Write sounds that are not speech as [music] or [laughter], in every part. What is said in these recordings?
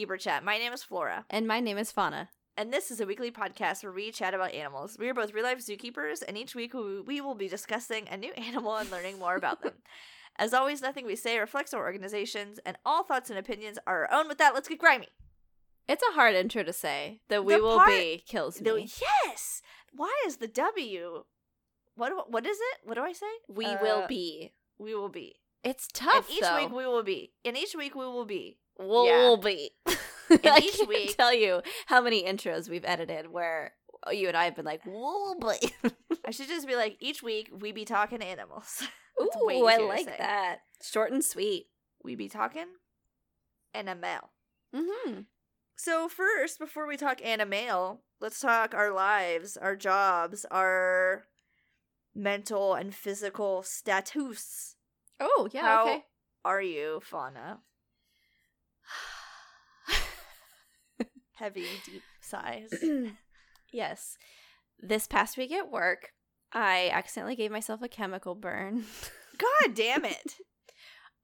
Zookeeper Chat. My name is Flora, And my name is Fauna. and this is a weekly podcast where we chat about animals. We are both real life zookeepers, and each week we we will be discussing a new [laughs] animal and learning more about them. [laughs] As always, nothing we say reflects our organizations, and all thoughts and opinions are our own. With that, let's get grimy. It's a hard intro to say. The we The will part- be kills me. The- yes. Why is the W? What what is it? What do I say? we Uh, will be. We will be. It's tough and each though. week we will be. And each week we will be. We'll Yeah. be. [laughs] I each can't week- tell you how many intros we've edited where you and I have been like, "We'll be." [laughs] I should just be like each week we be talking animals. [laughs] Ooh, I like that. Short and sweet. we be talking animal. Mm-hmm. So first, before we talk animal, let's talk our lives, our jobs, our mental and physical status. Oh yeah. How Okay. are you, Fauna? Heavy, deep sighs. [clears throat] yes. This past week at work, I accidentally gave myself a chemical burn. [laughs] God damn it.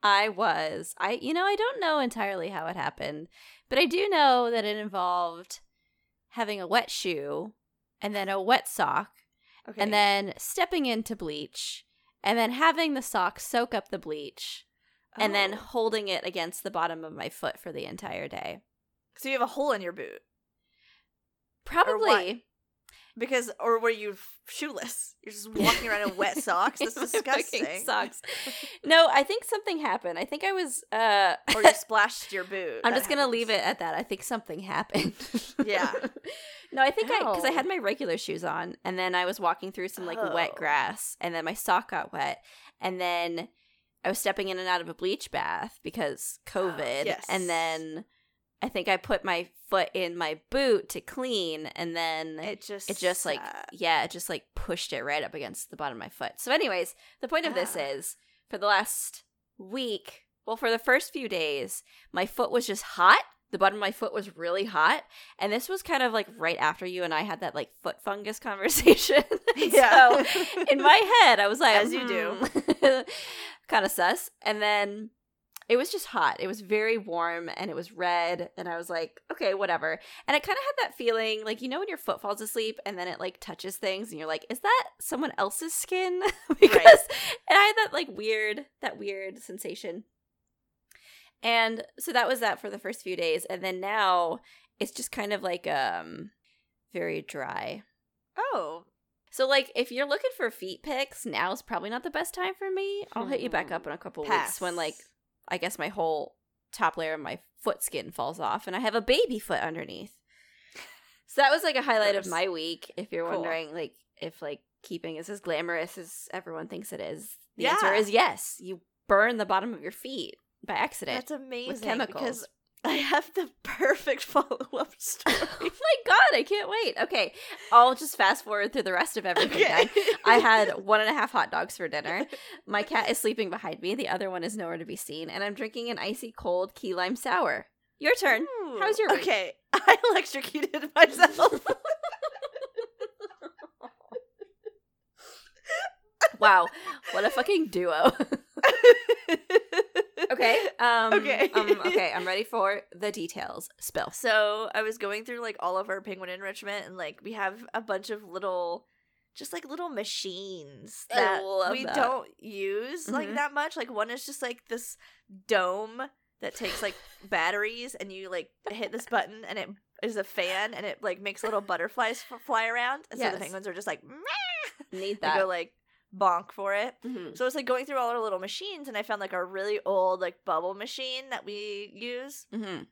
I was. I you know, I don't know entirely how it happened, but I do know that it involved having a wet shoe and then a wet sock Okay. and then stepping into bleach and then having the sock soak up the bleach and then Oh. holding it against the bottom of my foot for the entire day. So you have a hole in your boot Probably because, or were you shoeless? You're just walking around in wet [laughs] socks. That's [laughs] disgusting. Socks. [laughs] No, I think something happened. I think I was uh or you splashed your boot. I'm That just gonna leave it at that. I think something happened. Yeah. no, I think I because I Ow. had my regular shoes on, and then I was walking through some like wet Oh. grass, and then my sock got wet, and then I was stepping in and out of a bleach bath because [gasps] COVID, yes. and then I think I put my foot in my boot to clean, and then It just, it just like uh, yeah it just like pushed it right up against the bottom of my foot. So anyways the point of this Ah. is for the last week well for the first few days my foot was just hot. The bottom of my foot was really hot. And this was kind of like right after you and i had that like foot fungus [laughs] conversation. Yeah. so in my head i was like As you do. do kind of sus. And then it was just hot. It was very warm and it was red. And I was like, okay, whatever. And I kind of had that feeling like, you know, when your foot falls asleep and then it like touches things and you're like, is that someone else's skin? [laughs] because, and I had that like weird, that weird sensation. And so that was that for the first few days. And then now it's just kind of like, um, very dry. oh, So like if you're looking for feet pics, now is probably not the best time for me. I'll hit you back up in a couple weeks when like Pass. I guess my whole top layer of my foot skin falls off and I have a baby foot underneath. So that was like a highlight of my week if you're Cool. wondering like if like keeping is as glamorous as everyone thinks it is. The answer is yes. You burn the bottom of your feet by accident. that's amazing. With chemicals. Because I have the perfect [laughs] follow up story. [laughs] oh my god, I can't wait. Okay. I'll just fast forward through the rest of everything then. I [laughs] had one and a half hot dogs for dinner. My cat is sleeping behind me. The other one is nowhere to be seen. And I'm drinking an icy cold key lime sour. Your turn. Ooh, How's your week? Okay, I electrocuted myself. Wow. What a fucking duo. Okay. [laughs] Um, Okay. um, okay. I'm ready for the details. Spill. So I was going through like all of our penguin enrichment, and like we have a bunch of little, just like little machines that we that. don't use like Mhm. that much. Like one is just like this dome that takes like [laughs] batteries, and you like hit this button, and it is a fan, and it like makes little butterflies f- fly around. And so the penguins are just like, "Meh," Need they that. go like bonk for it. Mhm. So I was like going through all our little machines, and I found like our really old like bubble machine that we use. Mhm.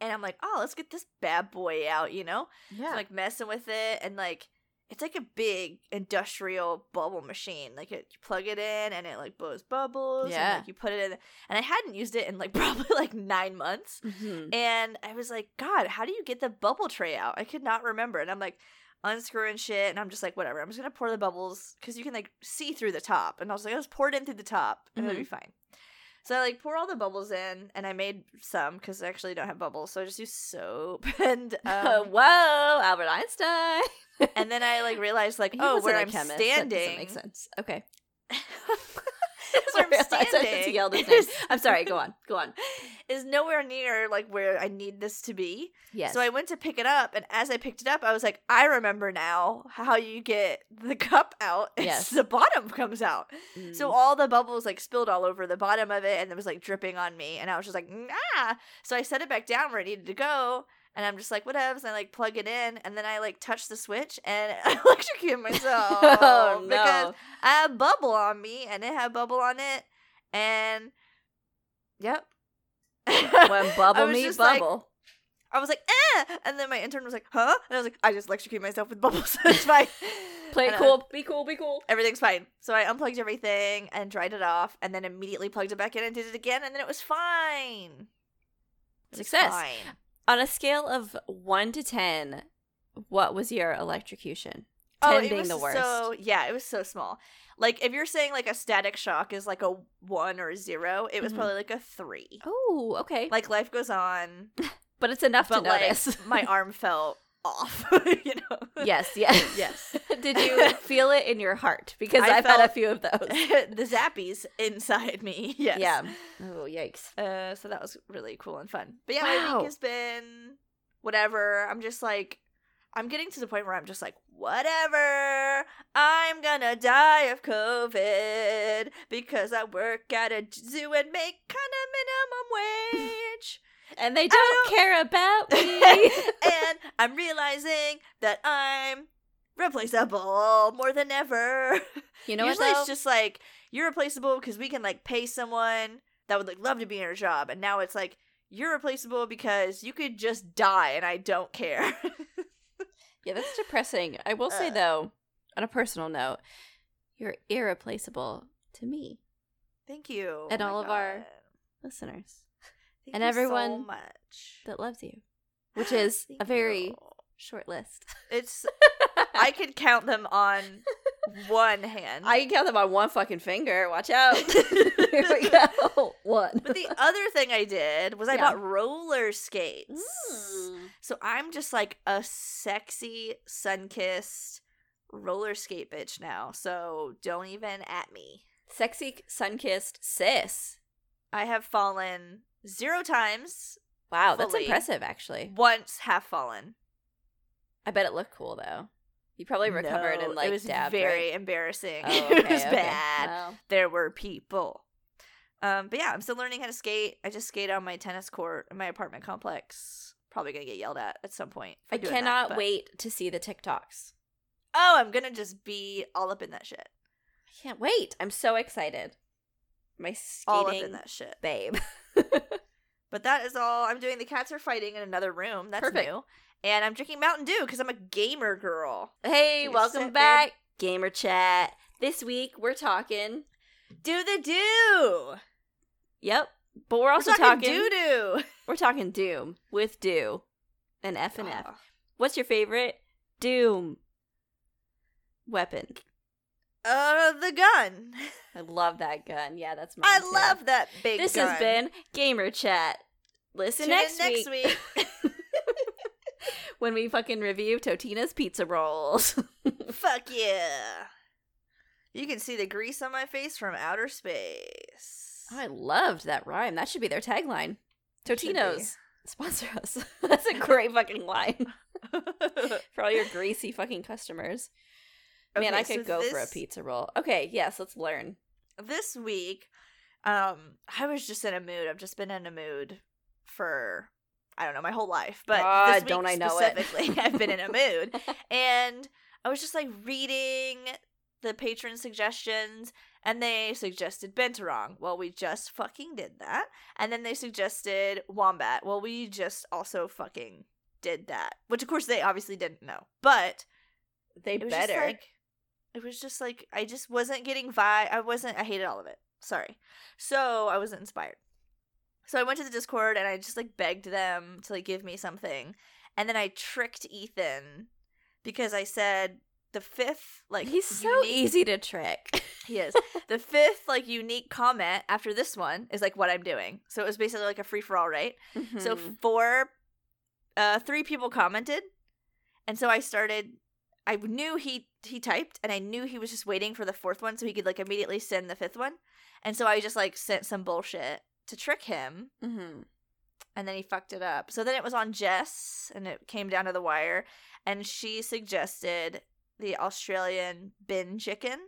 And I'm like, oh, let's get this bad boy out, you know? Yeah. So, like messing with it, and like it's like a big industrial bubble machine. Like it, you plug it in, and it like blows bubbles. Yeah. And, like you put it in, and I hadn't used it in like [laughs] probably like nine months. Mhm. And I was like, God, how do you get the bubble tray out? I could not remember. And I'm like unscrewing shit, and I'm just like, whatever. I'm just gonna pour the bubbles because you can like see through the top. And I was like, I'll just pour it in through the top, and it'll be fine. So I like pour all the bubbles in, and I made some because I actually don't have bubbles, so I just use soap [laughs] and [laughs] um, Whoa, Albert Einstein. and then I like realized like [laughs] He oh where I'm chemist. That doesn't standing. make sense. Okay. [laughs] where I'm Sorry, I just standing yelled his name. [laughs] I'm sorry. Go on. Go on. is nowhere near like where I need this to be. Yes. So I went to pick it up, and as I picked it up, I was like, I remember now how you get the [laughs] cup out. Yes. the bottom comes out. So Mm. all the bubbles like spilled all over the bottom of it, and it was like dripping on me, and I was just like, nah. So I set it back down where it needed to go. And I'm just like, whatever. So I like plug it in, and then I like touch the switch, and [laughs] I electrocute myself [laughs] oh no. because I had bubble on me, and it had bubble on it, and yep. [laughs] when bubble me just like- bubble. I was like, eh! And then my intern was like, huh? And I was like, I just electrocute myself with bubbles. it's fine. Play it And cool. Be cool. Be cool. Everything's fine. So I unplugged everything and dried it off, and then immediately plugged it back in and did it again, and then it was fine. It was Success. fine. On a scale of one to ten, what was your electrocution? Oh, Ten it being was the worst. So yeah, it was so small. Like if you're saying like a static shock is like a one or a zero, it was Mhm. probably like a three. Oh, okay. Like life goes on, [laughs] but it's enough but to notice. like my [laughs] arm fell off. [laughs] you know. yes, yes, Yes. [laughs] Did you feel it in your heart? Because I I've had a few of those. [laughs] the zappies inside me. Yes. Yeah. Oh, yikes. Uh, so that was really cool and fun. But yeah, my week has been whatever. I'm just like, I'm getting to the point where I'm just like, whatever. I'm gonna die of COVID because I work at a zoo and make kind of minimum wage. And they don't, don't- care about [laughs] me. and I'm realizing that I'm replaceable more than ever. you know Usually what? It's just like you're replaceable because we can like pay someone that would like love to be in our job, and now it's like you're replaceable because you could just die and I don't care. [laughs] yeah, that's depressing. I will say Uh. though, on a personal note, you're irreplaceable to me, Thank you, And Oh all of our- listeners, and you so everyone much. that loves you, [sighs] which is a very you. short list. It's [laughs] I could count them on [laughs] one hand. I can count them on one fucking finger. Watch out. [laughs] Here we go. One. but the other thing I did was I Yeah. bought roller skates. Mm. So I'm just like a sexy, sun kissed roller skate bitch now. So don't even at me. Sexy sun kissed sis. I have fallen zero times, Wow, that's Fully. impressive actually. once have fallen. I bet it looked cool though. You probably recovered No, and like it was dabbed, very right? embarrassing. Oh, [laughs] it was okay. bad. Wow. There were people. Um, but yeah, I'm still learning how to skate. I just skate on my tennis court in my apartment complex. Probably gonna get yelled at at some point. I that, cannot but- wait to see the TikToks. Oh, I'm gonna just be all up in that shit. I can't wait. I'm so excited. My All up skating in that shit. babe. [laughs] But that is all. I'm doing. The cats are fighting in another room. That's Perfect. new. And I'm drinking Mountain Dew because I'm a gamer girl. hey, welcome back, Gamer Chat. This week we're talking. Do the do. Yep, but we're We're also talking, talking. doo doo. We're talking Doom with Do, and F and F. What's your favorite Doom weapon? Uh, the gun. I love that gun. Yeah, that's mine. I too. love that big. Gun. This gun. has been Gamer Chat. Listen Tune next, next week, week. [laughs] when we fucking review Totino's pizza rolls. [laughs] Fuck yeah. You can see the grease on my face from outer space. I loved that rhyme. That should be their tagline. It should be. Totino's sponsor us. [laughs] That's a great fucking line for all your greasy fucking customers. Man, Okay, I could so go for a pizza roll. Okay, yes, let's learn. This week, um, I was just in a mood. I've just been in a mood for I don't know my whole life, but God, this week don't I know it. specifically, [laughs] I've been in a mood, [laughs] and I was just like reading the patron suggestions, and they suggested Binturong. Well, we just fucking did that, and then they suggested Wombat. Well, we just also fucking did that, which of course they obviously didn't know, but they it better. like it was just like I just wasn't getting vibe. I wasn't. I hated all of it. Sorry. So I wasn't inspired. So I went to the Discord and I just like begged them to like give me something, and then I tricked Ethan because I said the fifth like He's so unique- easy to trick. [laughs] He is the fifth like unique comment after this one is like what I'm doing. So it was basically like a free for all, right? So Mhm. four, uh, three people commented, and so I started I knew he he typed, and I knew he was just waiting for the fourth one so he could like immediately send the fifth one, and so I just like sent some bullshit to trick him, Mm-hmm. and then he fucked it up. So then it was on Jess, and it came down to the wire, and she suggested the Australian bin chicken,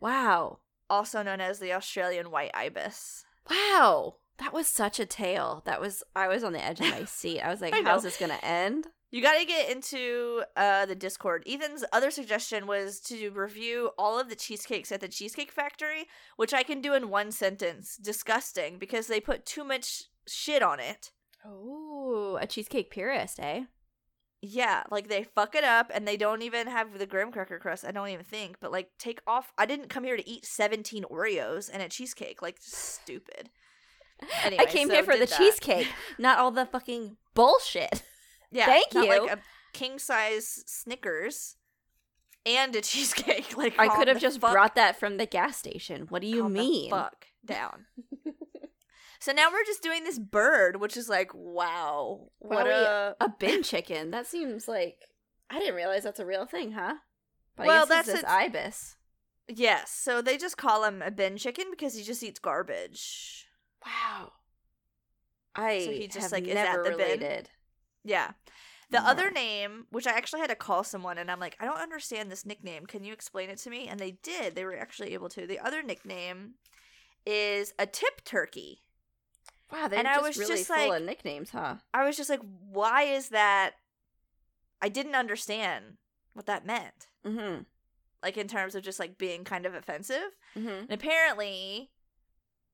Wow. also known as the Australian white ibis. Wow. That was such a tale. That was I was on the edge of my [laughs] seat. I was like, I how's this gonna end? You got to get into uh, the Discord. Ethan's other suggestion was to review all of the cheesecakes at the Cheesecake Factory, which I can do in one sentence. Disgusting because they put too much shit on it. Oh, a cheesecake purist, eh? Yeah, like they fuck it up and they don't even have the graham cracker crust. I don't even think, but like take off. I didn't come here to eat 17 Oreos and a cheesecake. Like stupid. [laughs] Anyway, I came so here for the that. cheesecake, not all the fucking bullshit. [laughs] Yeah, Thank you. Like a king size Snickers and a [laughs] cheesecake. Like I could have just fuck- brought that from the gas station. What do you calm the mean? fuck [laughs] down. so now we're just doing this bird, which is like, wow, what What a A [laughs] bin chicken. That seems like I didn't realize that's a real thing, huh? But Well, I guess that's it's this ibis. yes. So they just call him a bin chicken because he just eats garbage. Wow. I So he just, like, is at the bin? Yeah. The other name, which I actually had to call someone, and I'm like, I don't understand this nickname. Can you explain it to me? And they did. They were actually able to. The other nickname is a tip turkey. Wow, they're And I was really just full like- of nicknames, huh? I was just like, why is that? I didn't understand what that meant. Mm-hmm. Like in terms of just like being kind of offensive. Mm-hmm. And apparently,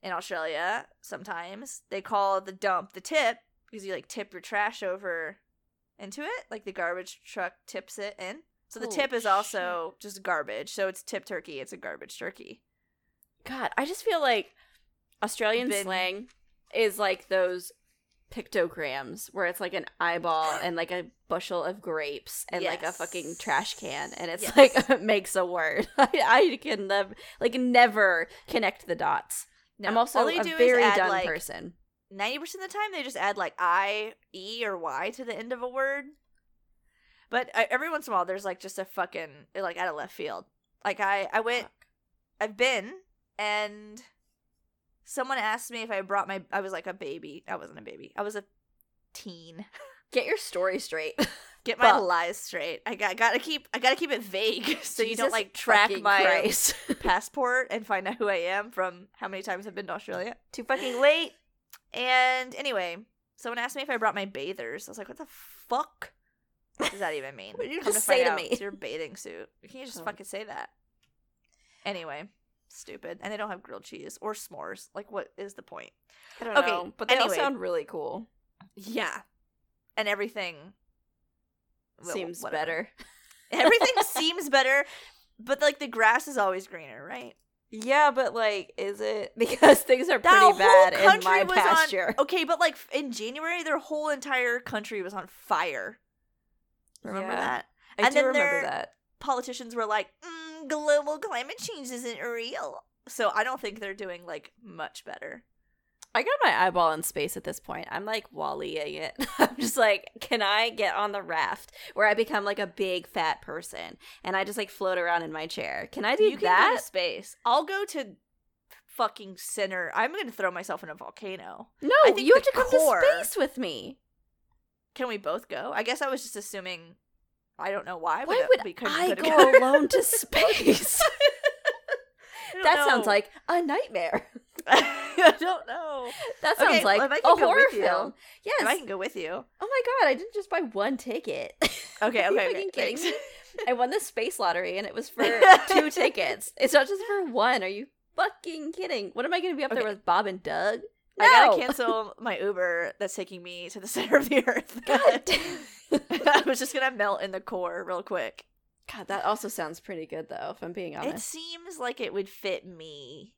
in Australia, sometimes they call the dump the tip because you like tip your trash over into it, like the garbage truck tips it in. So the Holy tip is also just garbage. So it's tip turkey. It's a garbage turkey. God, I just feel like Australian Bin- slang is like those pictograms where it's like an eyeball and like a bushel of grapes and like a fucking trash can and it's Yes. like [laughs] makes a word. [laughs] I, I can nev- like never connect the dots. No, I'm also a very done like, person. Ninety percent of the time they just add like I, E, or Y to the end of a word. But uh, every once in a while, there's like just a fucking like out of left field. Like I, I went. I've been, and someone asked me if I brought my. I was like a baby. I wasn't a baby. I was a teen. [laughs] Get your story straight. [laughs] Get my Fuck. lies straight. I got gotta keep. I gotta keep it vague [laughs] so you don't like track my passport and find out who I am from how many times I've been to Australia. Too fucking late. And anyway, someone asked me if I brought my bathers. I was like, "What the fuck does that even mean?" [laughs] What did you Come just find say to me? It's your bathing suit. You can't just Oh. fucking say that. Anyway, stupid. And they don't have grilled cheese or s'mores. Like, what is the point? I don't Okay, know, but they all anyway. sound really cool. Yeah, and everything well, Seems whatever. better. [laughs] Everything [laughs] seems better, but like the grass is always greener, right? Yeah, but like, is it [laughs] because things are That pretty bad in my was pasture? on. [laughs] Okay, but like in January, their whole entire country was on fire. Remember Yeah. that? I and do then remember that. Politicians were like, mm, "Global climate change isn't real," so I don't think they're doing like much better. I got my eyeball in space at this point. I'm like Wallying it. [laughs] I'm just like, can I get on the raft where I become like a big fat person and I just like float around in my chair? Can I do you can go that? to space. I'll go to fucking center. I'm gonna throw myself in a volcano. No, I think you have to come core- to space with me. Can we both go? I guess I was just assuming. I don't know why. Why would we couldn't I go alone to [laughs] space? That sounds like a nightmare. [laughs] [laughs] I don't know. That sounds Okay, like well, if I a horror with you- film. Yes. I can go with you. Oh my god, I didn't just buy one ticket. [laughs] Okay, Are you okay, okay, kidding thanks. me? [laughs] I won the space lottery and it was for two tickets. It's not just for one. Are you fucking kidding? What am I going to be up there with Bob and Doug? I gotta cancel my Uber that's taking me to the center of the earth. God. I was just gonna melt in the core real quick. God, that also sounds pretty good though, if I'm being honest. It seems like it would fit me.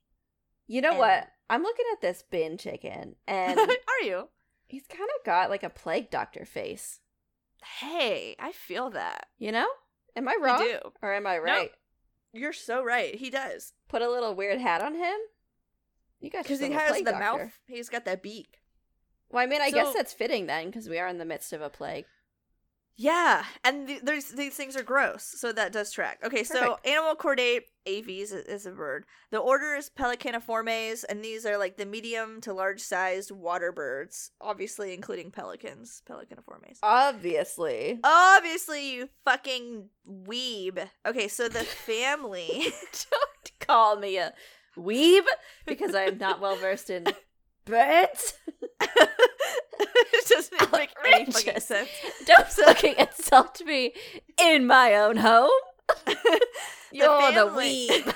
You know and- what? I'm looking at this bin chicken and [laughs] Are you? he's kind of got like a plague doctor face. Hey, I feel that. You know? Am I You wrong? do. Or am I right? You're so right. He does. Put a little weird hat on him? You got Because he has the doctor. mouth. He's got that beak. Well, I mean, I guess that's fitting then, because we are in the midst of a plague. Yeah, and th- there's these things are gross, so that does track. Okay, so Perfect. animal chordate aves is, is a bird. The order is Pelecaniformes, and these are like the medium to large sized water birds, obviously including pelicans. Pelecaniformes. Obviously. Obviously, you fucking weeb. Okay, so the [laughs] family. [laughs] Don't call me a weeb because I am not well versed in [laughs] birds. [laughs] it doesn't [laughs] make any fucking sense. Don't [laughs] fucking insult me in my own home. You're the family- weeb.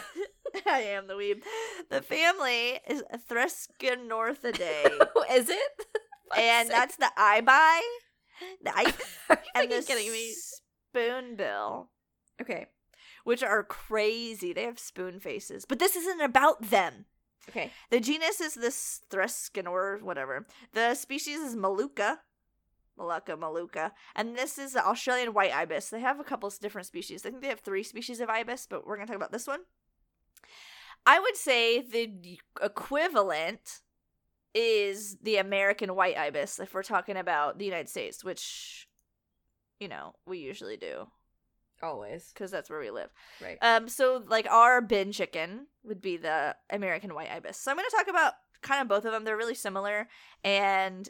I am the weeb. The family is Threskiornithidae. Is it? and that's the eyebi, the eye, Are you and the kidding me? spoonbill, Okay. which are crazy. They have spoon faces, but this isn't about them. Okay. The genus is this Threscinor, whatever. The species is Molucca. Molucca, Molucca. And this is the Australian white ibis. They have a couple of different species. I think they have three species of ibis, but we're going to talk about this one. I would say the equivalent is the American white ibis if we're talking about the United States, which, you know, we usually do Always. because that's where we live. Right. Um, so like our bin chicken would be the American white ibis. So I'm going to talk about kind of both of them. They're really similar, and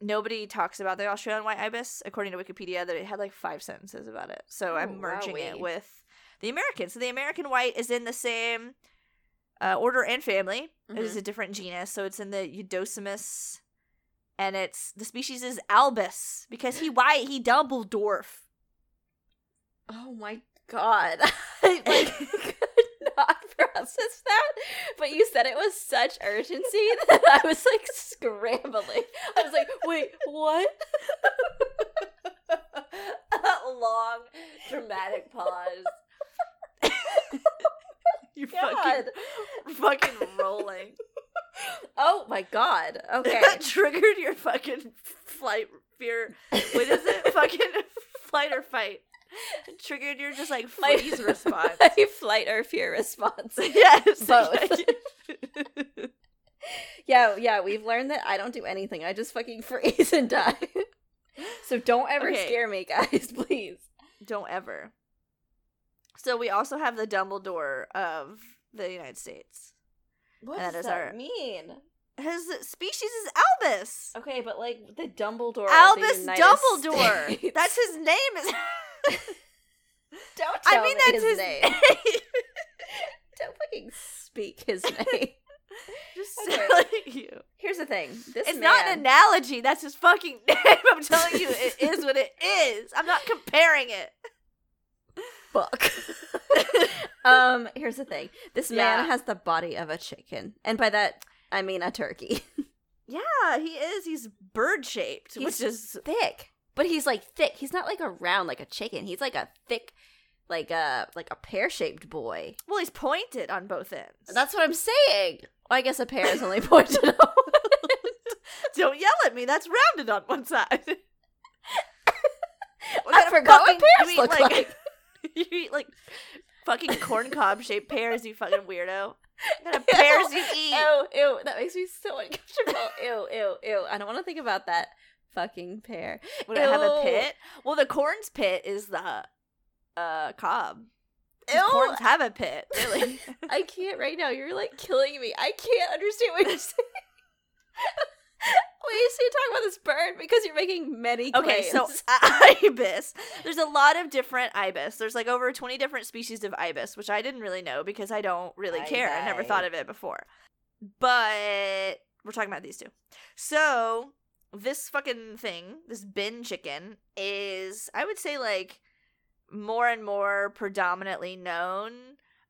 nobody talks about the Australian white ibis. According to Wikipedia, that it had like five sentences about it. So I'm merging it with the American. So the American white is in the same uh, order and family. It is Mhm. a different genus, so it's in the Eudocimus, and it's the species is albus because he white he double dwarf. Oh my god. [laughs] I like [laughs] could not process that. But you said it with such urgency [laughs] that I was like scrambling. I was like, wait, what? A long dramatic pause. You God. fucking fucking rolling. Oh my god. Okay. that triggered your fucking flight fear. What is it? fucking flight or fight. It triggered your just like My- freeze response. [laughs] My flight or fear response. [laughs] yes. [laughs] Both. Yeah, yeah, we've learned that I don't do anything. I just fucking freeze and die. so don't ever Okay. scare me, guys, please. Don't ever. So we also have the Dumbledore of the United States. What And that does is that our- mean? His species is Albus. Okay, but like the Dumbledore. of the Albus United Dumbledore. States. That's his name. Is Don't tell I mean that's his, his [laughs] name. Don't fucking speak his [laughs] name. Just Okay. telling you. Here's the thing. This It's man, not an analogy. That's his fucking [laughs] name. I'm telling you, it is what it is. I'm not comparing it. fuck. um, here's the thing. This Yeah. man has the body of a chicken, and by that I mean a turkey. Yeah, he is. He's bird shaped, He's- which is thick, but he's like thick. He's not like a round like a chicken. He's like a thick, like a like a pear shaped boy. well, he's pointed on both ends. That's what I'm saying. Well, I guess a pear is only [laughs] pointed out. Don't yell at me. That's rounded on one side. What [laughs] I forgot what pears look like. [laughs] you eat like fucking corn cob shaped pears. You fucking weirdo. What kind of pears you eat? Ew, ew, that makes me so uncomfortable. ew, ew, ew. I don't want to think about that fucking pear. Would it have a pit? Well, the corn's pit is the uh cob. Corns have a pit, really. [laughs] I can't right now. You're like killing me. I can't understand what you're [laughs] saying. [laughs] Wait, so you talk about this bird because you're making many claims. Okay, so ibis. There's a lot of different ibis. There's like over 20 different species of ibis, which I didn't really know because I don't really care. I never thought of it before. But we're talking about these two. So, this fucking thing, this bin chicken, is, I would say, like, more and more predominantly known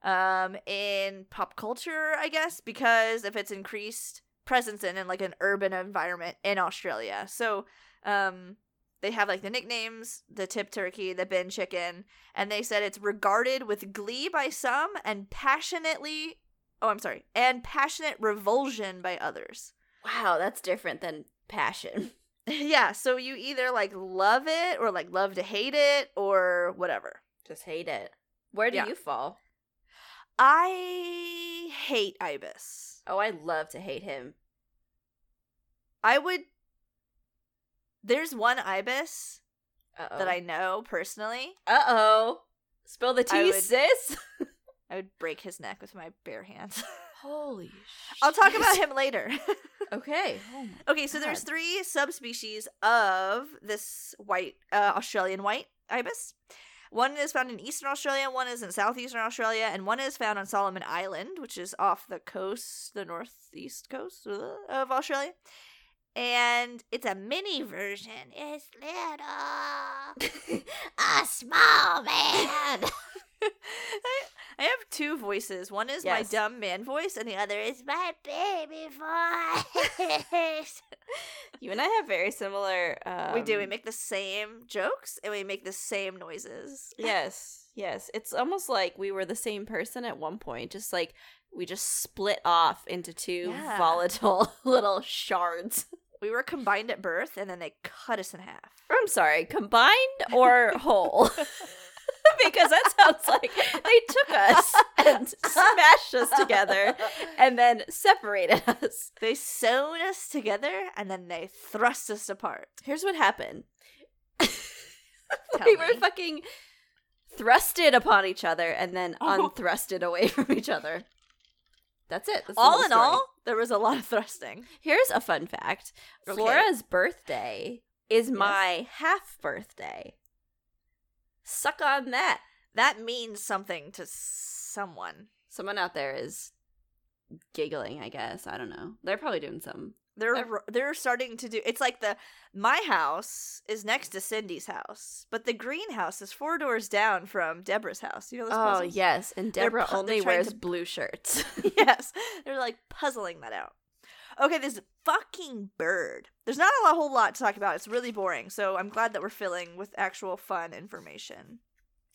um, in pop culture, I guess, because of its increased presence in, in like an urban environment in Australia. So, um, they have like the nicknames, the tip turkey, the bin chicken, and they said it's regarded with glee by some and passionately, oh, I'm sorry, and passionate revulsion by others. wow, that's different than passion. [laughs] [laughs] yeah, so you either like love it or like love to hate it or whatever. Just hate it. Where do Yeah. you fall? I hate ibis. Oh, I love to hate him. I would. There's one ibis Uh-oh. that I know personally, Uh oh. Spill the I tea, would- sis. I would break his neck with my bare hands. [laughs] Holy I'll talk about him later. [laughs] Okay. Oh okay, so there's three subspecies of this white uh, Australian white ibis. One is found in eastern Australia, one is in southeastern Australia, and one is found on Solomon Island, which is off the coast, the northeast coast uh, of Australia. And it's a mini version. It's little. [laughs] a small man. [laughs] I, [laughs] I have two voices. One is my dumb man voice, and the other is my baby voice. [laughs] you and I have very similar. Um, we do. We make the same jokes, and we make the same noises. [laughs] Yes, yes. It's almost like we were the same person at one point. Just like we just split off into two Yeah. volatile little shards. We were combined at birth, and then they cut us in half. I'm sorry, combined or whole? Because that sounds like they took us and smashed us together and then separated us. They sewed us together, and then they thrust us apart. Here's what happened. We were me. fucking thrusted upon each other and then Oh. unthrusted away from each other. That's it. That's all in story. all, there was a lot of thrusting. Here's a fun fact. Okay. Flora's birthday is Yes. my half birthday. Suck on that. That means something to someone. Someone out there is giggling, I guess. I don't know. They're probably doing something. They're Ev- they're starting to do. It's like the my house is next to Cindy's house, but the greenhouse is four doors down from Deborah's house. You know those Oh, puzzles? yes. And Deborah pu- only wears to- blue shirts. [laughs] yes, [laughs] they're like puzzling that out. Okay, this fucking bird. There's not a whole lot to talk about. It's really boring. So I'm glad that we're filling with actual fun information.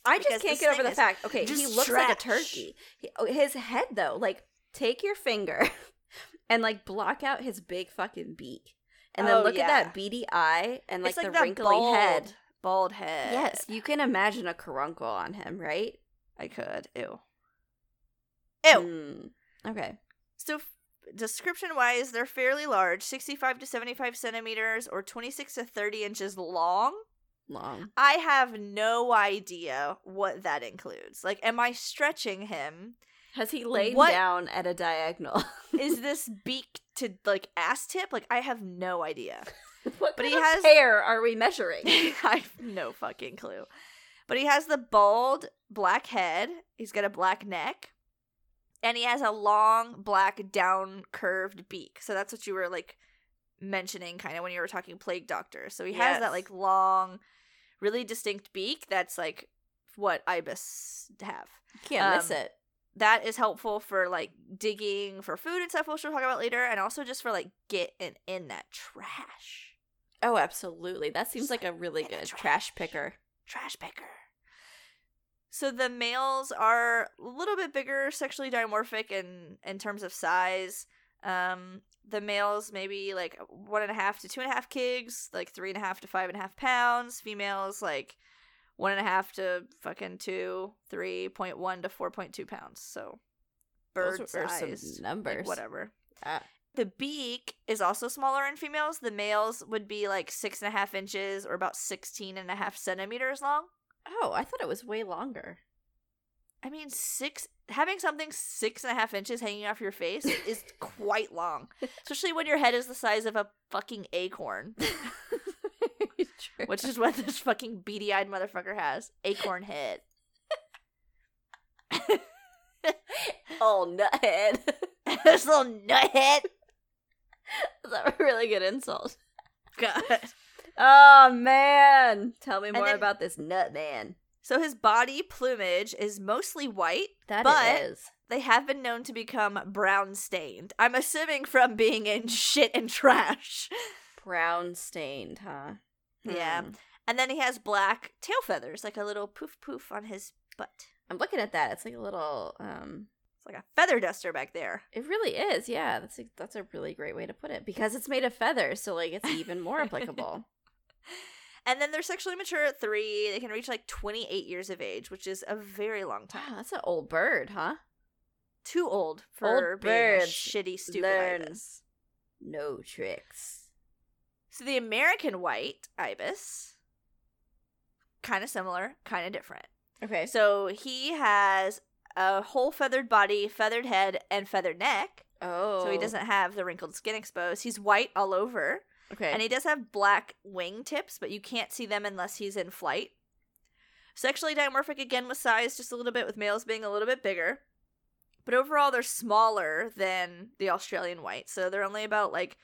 I just can't get over the fact. Okay, he looks like a turkey. He, oh, his head, though, like, take your finger [laughs] and, like, block out his big fucking beak. And then Oh, look yeah. at that beady eye and, like, like the wrinkly bald, head. bald head. Yes, you can imagine a caruncle on him, right? I could. Ew. Ew. Mm, Okay. So, description wise, they're fairly large 65 to 75 centimeters or 26 to 30 inches long. Long. I have no idea what that includes. Like, am I stretching him? Has he laid What- down at a diagonal? Is [laughs] this beak to like ass tip? Like, I have no idea. [laughs] what But kind he of has- hair are we measuring? [laughs] I have no fucking clue. But he has the bald black head. He's got a black neck. And he has a long black down curved beak. So that's what you were like mentioning kind of when you were talking plague doctor. So he has that like long, really distinct beak that's like what ibis have. Can't miss Um, it. That is helpful for like digging for food and stuff, which we'll talk about later, and also just for like getting in that trash. Oh, absolutely. That seems like a really good trash trash. picker. trash picker. So the males are a little bit bigger, sexually dimorphic in in terms of size. Um, the males maybe like one and a half to two and a half kigs, like three and a half to five and a half pounds. Females like one and a half to fucking two, three point one to four point two pounds. So bird Those are some size, like, numbers. whatever. Ah. The beak is also smaller in females. The males would be like six and a half inches or about 16 and a half centimeters long. Oh, I thought it was way longer. I mean, six having something six and a half inches hanging off your face [laughs] is quite long, especially when your head is the size of a fucking acorn, [laughs] which is what this fucking beady-eyed motherfucker has. Acorn head. [laughs] oh nuthead. this little nuthead. That's a really good insult. God. Oh man, tell me more then- about this nut man. So his body plumage is mostly white. That But- is. They have been known to become brown stained. I'm assuming from being in [laughs] shit and trash. brown stained, huh? Yeah. Hmm. And then he has black tail feathers, like a little poof poof on his butt. I'm looking at that. It's like a little um It's like a feather duster back there. it really is. Yeah, that's a, that's a really great way to put it because it's made of feathers, so like it's even more applicable. [laughs] And then they're sexually mature at three. They can reach like 28 years of age, which is a very long Wow, time. that's an old bird, huh? Too old for Old being shitty, stupid learn. ibis. No tricks. So the American white ibis kind of similar, kind of different. Okay. So he has a whole feathered body, feathered head, and feathered neck. oh. So he oh. doesn't have the wrinkled skin exposed. He's white all over. Okay. And he does have black wing tips, but you can't see them unless he's in flight. Sexually dimorphic again with size, just a little bit, with males being a little bit bigger. But overall, they're smaller than the Australian white. So they're only about like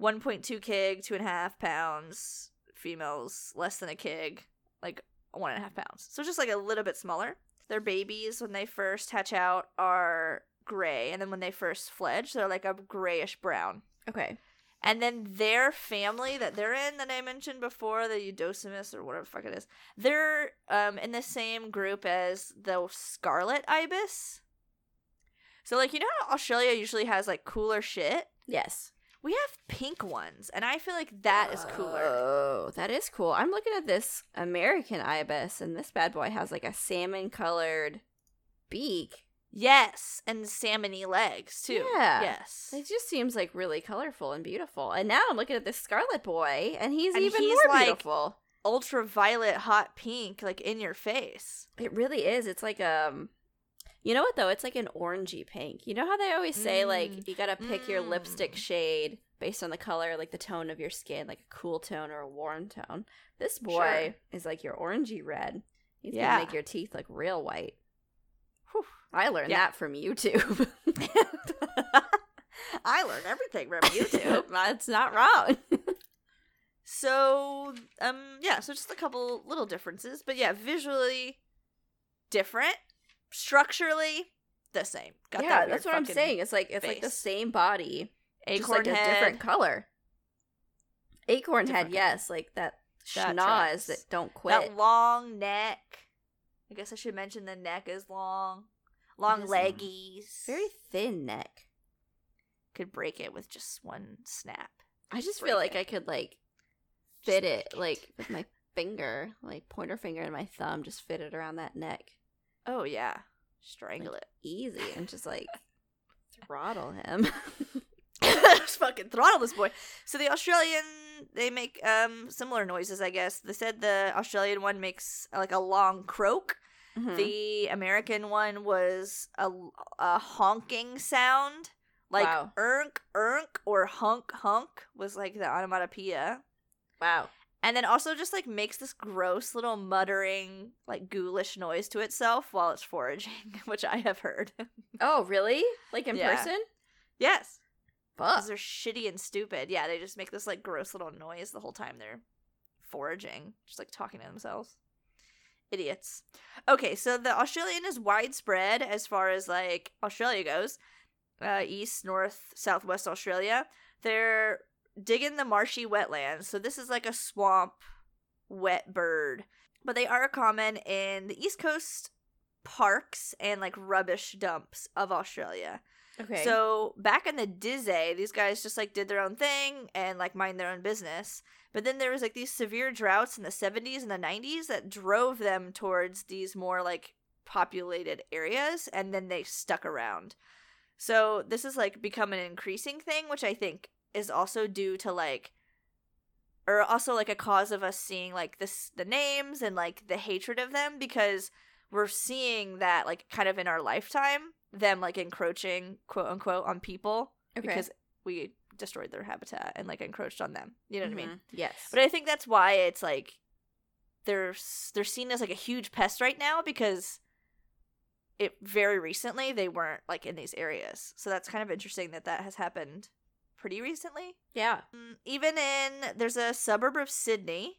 1.2 kg, two and a half pounds. Females less than a kg, like one and a half pounds. So just like a little bit smaller. Their babies, when they first hatch out, are gray. And then when they first fledge, they're like a grayish brown. okay. And then their family that they're in that I mentioned before, the Eudocimus or whatever the fuck it is, they're um in the same group as the scarlet ibis. So like you know how Australia usually has like cooler shit? Yes. We have pink ones, and I feel like that is cooler. Oh, that is cool. I'm looking at this American ibis, and this bad boy has like a salmon colored beak. Yes, and salmony legs too. Yeah. Yes. It just seems like really colorful and beautiful. And now I'm looking at this scarlet boy, and he's And even he's more like- beautiful. Ultraviolet hot pink, like in your face. It really is. It's like um you know what though? It's like an orangey pink. You know how they always say Mm. like you gotta pick your lipstick Mm. shade based on the color, like the tone of your skin, like a cool tone or a warm tone. This boy Sure. is like your orangey red. He's Yeah. gonna make your teeth look real white. I learned Yeah. that from YouTube. [laughs] I learned everything from YouTube. [laughs] That's not wrong. So, um, yeah, so just a couple little differences, but yeah, visually different, structurally the same. Got yeah, that that's what I'm saying. It's like it's like the same body, just Acorn like a head. different color. Acorn head, color. yes, like that, That schnoz tracks. that don't quit. That long neck. I guess I should mention the neck is long, long leggies. Very thin neck. could break it with just one snap. I just feel like it. I could like fit break it, like with my [laughs] finger, like pointer finger and my thumb, just fit it around that neck, Oh yeah, strangle Like- it. easy, and just like [laughs] throttle him. [laughs] just fucking throttle this boy. So the Australian they make um similar noises, I guess. They said the Australian one makes like a long croak. Mhm. The American one was a, a honking sound, like Wow. erk erk or hunk hunk was like the onomatopoeia. wow. And then also just like makes this gross little muttering, like ghoulish noise to itself while it's foraging, [laughs] which I have heard. [laughs] Oh, really? Like in Yeah. person? yes. Fuck. Because they're shitty and stupid. Yeah, they just make this like gross little noise the whole time they're foraging, just like talking to themselves. Idiots. Okay, so the Australian is widespread as far as like Australia goes. Uh, east, north, southwest Australia. They're digging the marshy wetlands. So this is like a swamp wet bird. But they are common in the east coast parks and like rubbish dumps of Australia. Okay. So back in the Dizzy, these guys just like did their own thing and like mind their own business. But then there was like these severe droughts in the 70s and the 90s that drove them towards these more like populated areas and then they stuck around. So this is like become an increasing thing, which I think is also due to like or also like a cause of us seeing like this the names and like the hatred of them because we're seeing that like kind of in our lifetime them like encroaching quote unquote on people okay. because we destroyed their habitat and like encroached on them you know what i mean Mhm. Yes. but i think that's why it's like they're they're seen as like a huge pest right now because it very recently they weren't like in these areas so that's kind of interesting that that has happened pretty recently yeah. Mm, even in there's a suburb of Sydney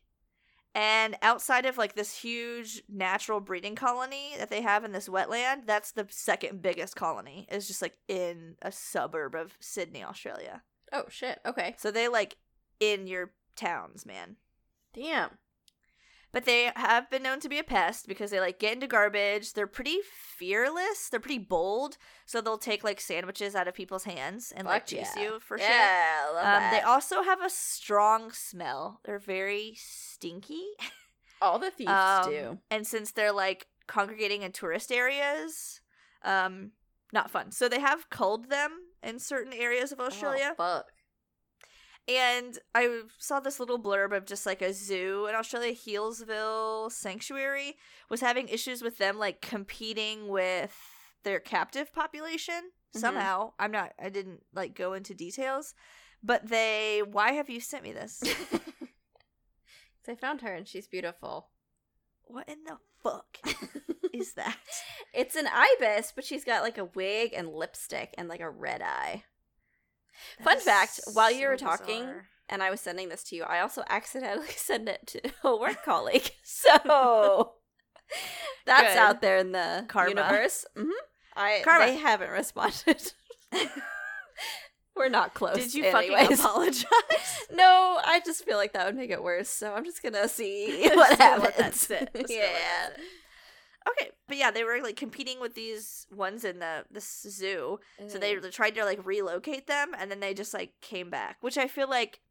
and outside of like this huge natural breeding colony that they have in this wetland that's the second biggest colony It's just like in a suburb of Sydney Australia Oh shit. Okay. so they like in your towns man Damn. but they have been known to be a pest because they like get into garbage they're pretty fearless they're pretty bold so they'll take like sandwiches out of people's hands and like chase yeah. you for shit yeah, love Um, that. they also have a strong smell. They're very stinky. All the [laughs] thieves Um, do. And since they're like congregating in tourist areas, um, not fun. So they have culled them in certain areas of Australia. Oh, fuck. And I saw this little blurb of just like a zoo in Australia, Healesville Sanctuary, was having issues with them like competing with their captive population Mhm. somehow. I'm not, I didn't like go into details, but they, why have you sent me this? [laughs] I found her and she's beautiful. what in the fuck [laughs] is that? It's an ibis, but she's got like a wig and lipstick and like a red eye. Fun fact, while you were talking, bizarre. and I was sending this to you, I also accidentally [laughs] sent it to a work [laughs] colleague. So that's Good. out there in the Karma. universe. hmm I Karma. they haven't responded. We're not close. Did you [laughs] anyways. fucking apologize? No, I just feel like that would make it worse. So I'm just gonna see [laughs] what let happens. [laughs] that sit. Just gonna yeah. let that sit. Okay, but yeah, they were like competing with these ones in the this zoo. So they Mm. tried to like relocate them, and then they just like came back, which I feel like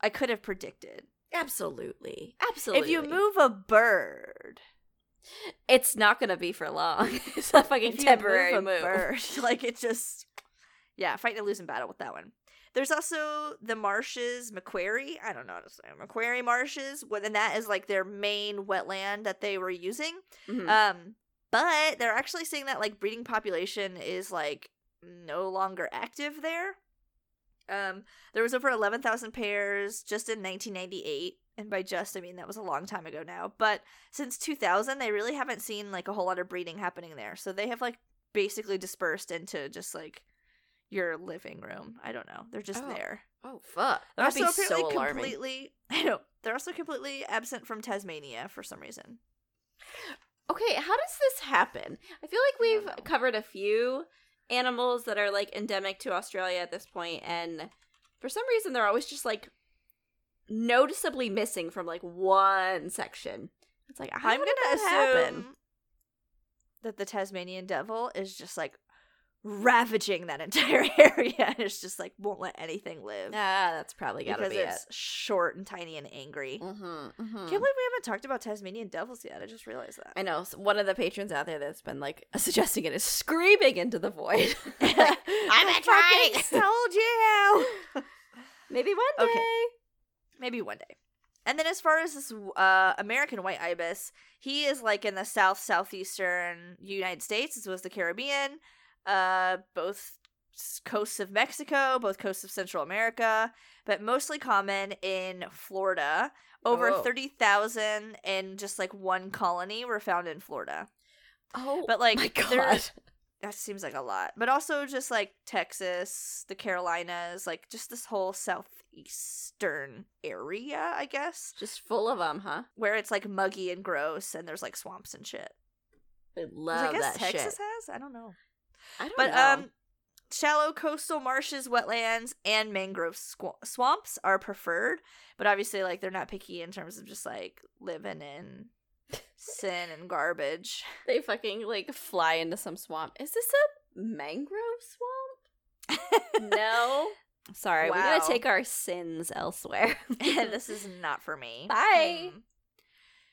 I could have predicted. absolutely, absolutely. If you move a bird, it's not gonna be for long. it's a fucking temporary move a move. bird, like it just yeah, fighting a losing battle with that one. There's also the marshes, Macquarie. I don't know how to say it. Macquarie marshes, and that is like their main wetland that they were using. Mhm. Um, but they're actually saying that like breeding population is like no longer active there. Um, there was over eleven thousand pairs just in 1998, and by just I mean that was a long time ago now. But since 2000, they really haven't seen like a whole lot of breeding happening there. So they have like basically dispersed into just like your living room. I don't know. They're just Oh. there. oh fuck, They're that'd be also so alarming. completely. [laughs] I know they're also completely absent from Tasmania for some reason. Okay, how does this happen? I feel like we've covered a few animals that are like endemic to Australia at this point, and for some reason they're always just like noticeably missing from like one section. It's like I'm gonna assume happen? that the Tasmanian devil is just like ravaging that [laughs] entire area and [laughs] it's just like won't let anything live Ah, that's probably gotta because be it's short and tiny and angry. it. Mm-hmm, Can't believe we haven't talked about Tasmanian devils yet. I just realized that. I know so one of the patrons out there that's been like [laughs] suggesting it is screaming into the void. I'm a trying. told you. Maybe one day. Okay. Maybe one day. And then as far as this uh, American white ibis, he is like in the south southeastern United States as well as the Caribbean, uh, both coasts of Mexico, both coasts of Central America, but mostly common in Florida. Over Oh. thirty thousand in just like one colony were found in Florida. Oh, But like my god. [laughs] that seems like a lot. But also just like Texas, the Carolinas, like just this whole southeastern area, I guess, Just full of them, huh? where it's like muggy and gross and there's like swamps and shit. I love I guess that Texas shit. has? I don't know. I don't But know. um shallow coastal marshes, wetlands, and mangrove squ- swamps are preferred, but obviously like they're not picky in terms of just like living in sin and garbage. [laughs] they fucking like fly into some swamp. Is this a mangrove swamp? No. [laughs] Sorry, we Wow. gotta take our sins elsewhere. [laughs] this is not for me. Bye. Hmm.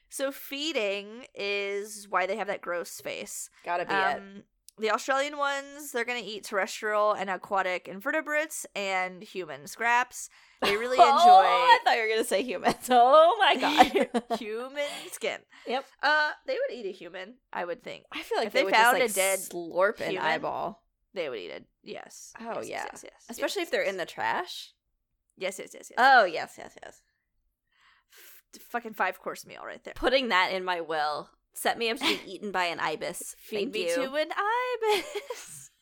So feeding is why they have that gross face. gotta be it. The Australian ones, they're gonna eat terrestrial and aquatic invertebrates and human scraps. They [laughs] really enjoy. Oh, I thought you were gonna say humans. [laughs] Oh my god. [laughs] human skin. Yep. Uh, they would eat a human, I would think. I feel like If they, they would found just, a like, dead slurp an human- eyeball, They would eat it. Yes. Oh, Yes, yeah. Yes. Yes. yes, especially if they're in the trash. Yes. Yes. Yes. Yes. Oh yes, yes, yes. F- fucking five course meal right there. Putting that in my will. Set me up to be eaten by an ibis. [laughs] Feed Thank me you. to an ibis. [laughs]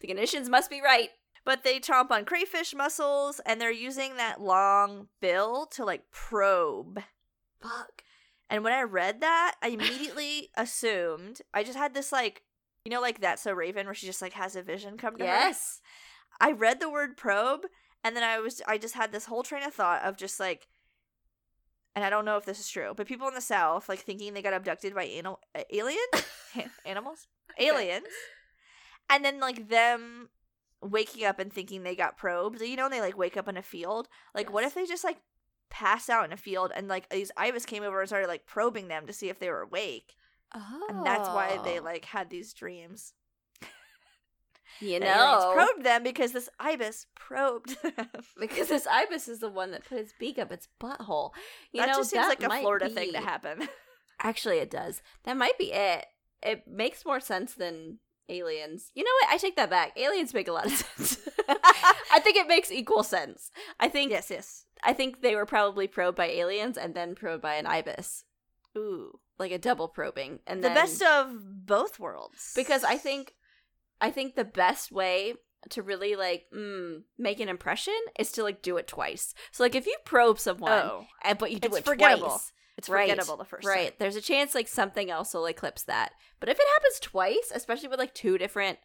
The conditions must be right. But they chomp on crayfish mussels and they're using that long bill to like probe. Fuck. And when I read that, I immediately [laughs] assumed I just had this like you know like that's so Raven where she just like has a vision come to her. Yes. I read the word probe and then I was I just had this whole train of thought of just like and I don't know if this is true, but people in the south like thinking they got abducted by anal- aliens, animals, [laughs] aliens. And then like them waking up and thinking they got probed. You know, and they like wake up in a field. Like what if they just like passed out in a field and like these ibis came over and started like probing them to see if they were awake. Oh. And that's why they oh. like had these dreams. You know, probed them because this ibis probed [laughs] them. because this ibis is the one that put its beak up its butthole. You that know, just seems that like a Florida thing to be- happen. [laughs] Actually, it does. That might be it. It makes more sense than aliens. You know what? I take that back. Aliens make a lot of sense. [laughs] I think it makes equal sense. I think yes, yes. I think they were probably probed by aliens and then probed by an ibis, Ooh. like a double probing. And The then, best of both worlds. because I think I think the best way to really like mm, make an impression is to like do it twice. So like if you probe someone Oh. and but you do it forgettable. twice, It's Right, forgettable the first right? time. There's a chance like something else will eclipse that. But if it happens twice, especially with like two different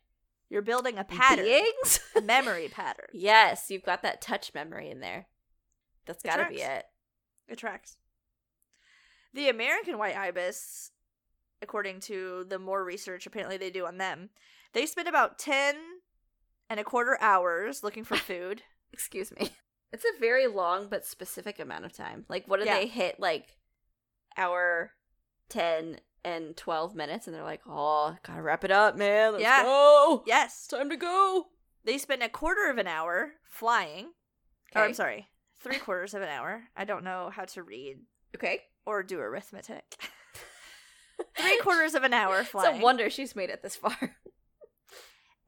You're building a pattern. beings, A memory pattern. [laughs] yes, you've got that touch memory in there. That's got to be it. It tracks. The American white ibis, according to the more research apparently they do on them, they spend about 10 and a quarter hours looking for [laughs] food. Excuse me. It's a very long but specific amount of time. Like, what do Yeah. they hit? Like, hour 10 and 12 minutes, and they're like, oh, gotta wrap it up, man. Let's Yeah. go. yes. Time to go. They spend a quarter of an hour flying. Or I'm sorry, three quarters of an hour. I don't know how to read Okay. or do arithmetic. [laughs] three quarters of an hour flying. It's a wonder she's made it this far.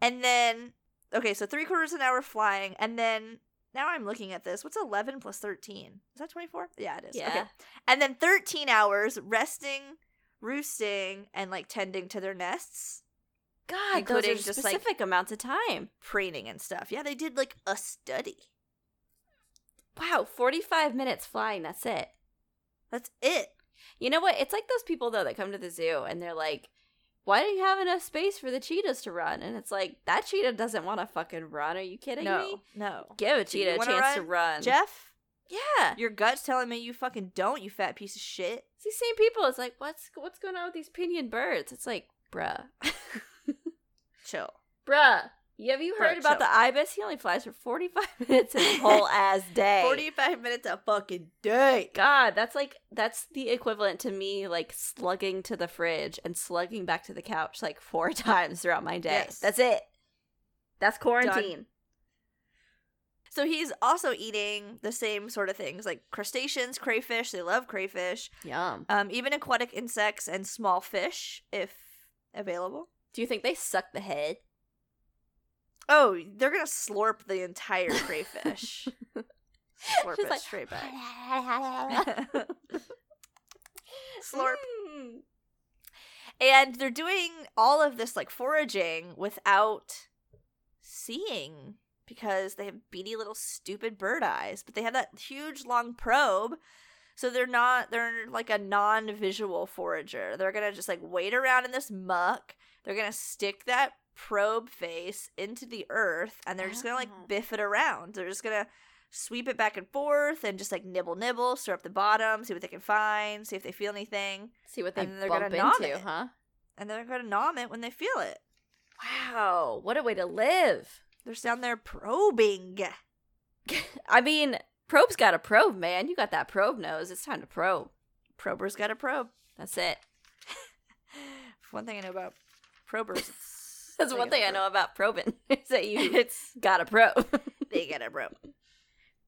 And then, okay, so three quarters of an hour flying, and then now I'm looking at this. What's 11 plus 13? Is that 24? Yeah, it is. Okay. Yeah. And then 13 hours resting, roosting, and like tending to their nests, God, Including those are just, like- specific amounts of time. preening and stuff. Yeah, they did like a study. Wow, 45 minutes flying, that's it. That's it. You know what? It's like those people though that come to the zoo and they're like, "Why do you have enough space for the cheetahs to run?" And it's like that cheetah doesn't want to fucking run. Are you kidding no, me? no. Give a cheetah a chance to run, run. Jeff, yeah, your gut's telling me you fucking don't, you fat piece of shit. it's these same people. It's like, what's what's going on with these pinion birds? It's like, bruh, [laughs] Chill. bruh. You- Have you heard Bruh, about chill. the ibis? He only flies for forty five [laughs] minutes his whole [laughs] ass day. 45 minutes a fucking day. God, that's like that's the equivalent to me like slugging to the fridge and slugging back to the couch like four [laughs] times throughout my day. Yes. That's it. That's quarantine. So he's also eating the same sort of things like crustaceans, crayfish. They love crayfish. Yum. Um, even aquatic insects and small fish, if available. Do you think they suck the head? Oh, they're gonna slurp the entire crayfish. [laughs] slurp Just it like- straight back. [laughs] Slurp. Mm. And they're doing all of this like foraging without seeing because they have beady little stupid bird eyes, but they have that huge long probe. So they're not they're like a non-visual forager. They're going to just like wait around in this muck. They're going to stick that probe face into the earth and they're just going to Ah. like biff it around. They're just to sweep it back and forth and just like nibble nibble, stir up the bottom, see what they can find, see if they feel anything See what they And they're bump gonna into, it. huh? and they're to nom it when they feel it. Wow, what a way to live. They're down there probing. [laughs] I mean, probe's got a probe, man. You got that probe nose. It's time to probe. Prober's got a probe. That's it. [laughs] One thing I know about probers. [laughs] That's they one thing I know about probing [laughs] is that you [laughs] it's got a probe. [laughs] they get a probe.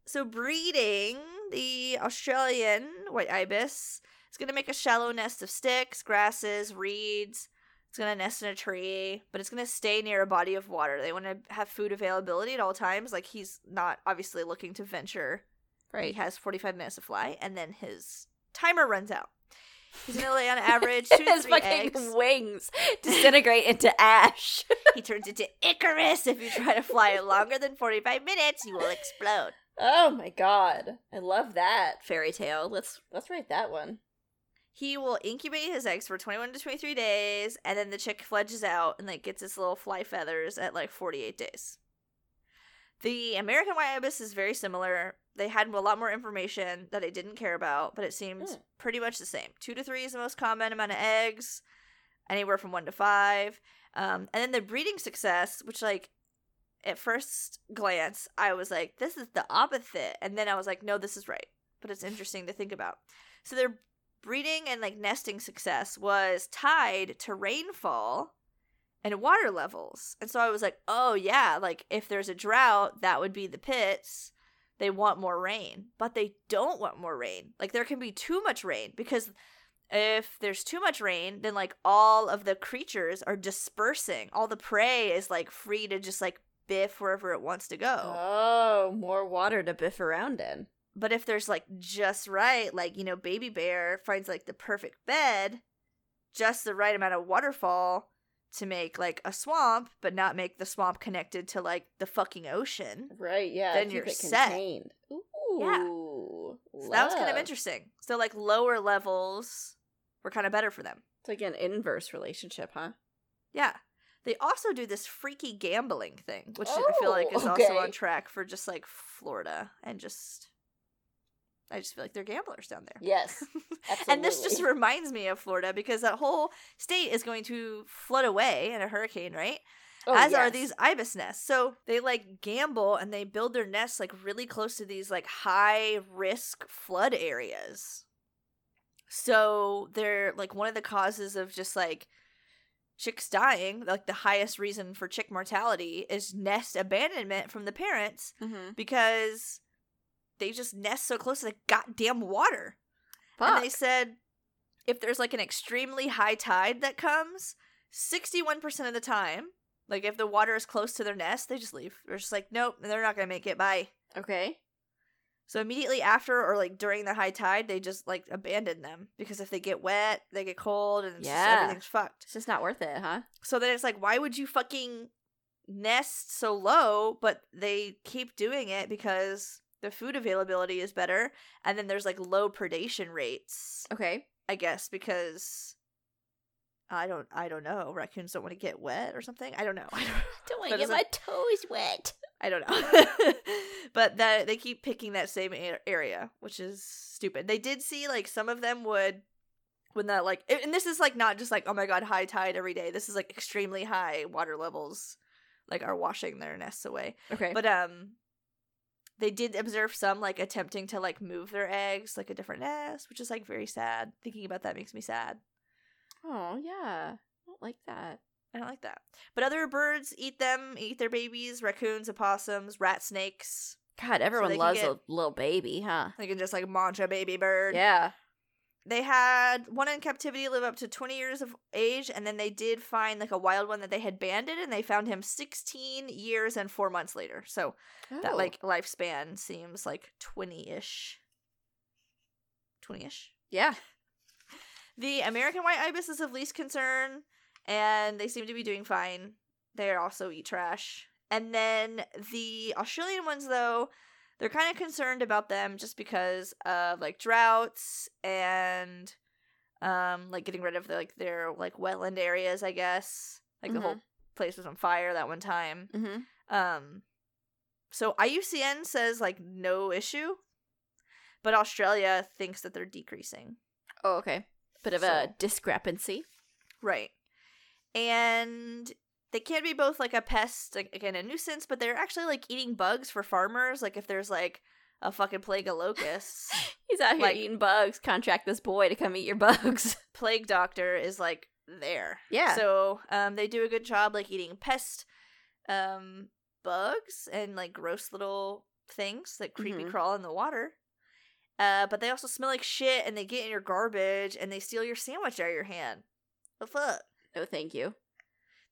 So breeding the Australian white ibis is going to make a shallow nest of sticks, grasses, reeds. It's going to nest in a tree, but it's going to stay near a body of water. They want to have food availability at all times. Like he's not obviously looking to venture Right. He has 45 minutes to fly, and then his timer runs out. He's to lay on average two [laughs] His fucking eggs. wings disintegrate into ash. [laughs] He turns into Icarus. If you try to fly longer than 45 minutes, you will explode. oh my god. I love that fairy tale. Let's let's write that one. He will incubate his eggs for 21 to 23 days, and then the chick fledges out and like gets its little fly feathers at like 48 days. The American white ibis is very similar. They had a lot more information that I didn't care about, but it seems Hmm. pretty much the same. Two to three is the most common amount of eggs, anywhere from one to five. Um, and then the breeding success, which like at first glance I was like, this is the opposite, and then I was like, no, this is right. But it's interesting to think about. So their breeding and like nesting success was tied to rainfall and water levels. And so I was like, oh, yeah, like if there's a drought, that would be the pits. They want more rain, but they don't want more rain. Like there can be too much rain because if there's too much rain, then like all of the creatures are dispersing. All the prey is like free to just like biff wherever it wants to go. Oh, more water to biff around in. But if there's like just right, like, you know, baby bear finds like the perfect bed, just the right amount of waterfall to make like a swamp, but not make the swamp connected to like the fucking ocean. Right, yeah. Then you're set. contained. Ooh. Yeah. So that was kind of interesting. So like lower levels were kind of better for them. It's like an inverse relationship, huh? Yeah. They also do this freaky gambling thing, which I feel like Oh, is also on track for just like Florida and just I just feel like they're gamblers down there. Yes. [laughs] and this just reminds me of Florida because that whole state is going to flood away in a hurricane, right? Oh, As are these ibis nests. So they like gamble and they build their nests like really close to these like high risk flood areas. So they're like one of the causes of just like chicks dying, like the highest reason for chick mortality is nest abandonment from the parents Mhm. because they just nest so close to the goddamn water. Fuck. And they said if there's like an extremely high tide that comes, 61% of the time, like if the water is close to their nest, they just leave. They're just like, nope, they're not going to make it. Bye. okay. So immediately after or like during the high tide, they just like abandon them because if they get wet, they get cold and it's just, Yeah. everything's fucked. It's just not worth it, huh? So then it's like, why would you fucking nest so low? But they keep doing it because the food availability is better. And then there's like low predation rates. Okay. I guess because I don't I don't know. Raccoons don't want to get wet or something. I don't know. [laughs] I don't, [laughs] Don't want to get my toes wet. [laughs] I don't know. but that they keep picking that same a- area, which is stupid. They did see like some of them would when that like and this is like not just like oh my god high tide every day. This is like extremely high water levels like are washing their nests away. Okay. But um they did observe some like attempting to like move their eggs like a different nest, which is like very sad. Thinking about that makes me sad. oh yeah. I don't like that. I don't like that. But other birds eat them, eat their babies, raccoons, opossums, rat snakes. God, everyone can loves get- a little baby, huh? They can just like munch a baby bird. Yeah. They had one in captivity live up to 20 years of age, and then they did find like a wild one that they had banded, and they found him 16 years and four months later. So that Oh. like lifespan seems like 20 ish. 20 ish. yeah. [laughs] The American white ibis is of least concern, and they seem to be doing fine. They also eat trash. And then the Australian ones, though, they're kind of concerned about them just because of like droughts and um like getting rid of the, like their like wetland areas, I guess. Like the whole place was on fire that one time. Mm-hmm. Um, so IUCN says like no issue, but Australia thinks that they're decreasing. Oh, okay. Bit of So- a discrepancy. Right. And they can be both like a pest, like again a nuisance, but they're actually like eating bugs for farmers. Like if there's like a fucking plague of locusts, [laughs] He's out here Like- eating bugs. Contract this boy to come eat your bugs. [laughs] plague doctor is like there. Yeah. So um they do a good job like eating pest um bugs and like gross little things that creepy Mhm. crawl in the water. Uh, but they also smell like shit and they get in your garbage and they steal your sandwich out of your hand. The fuck? No, thank you.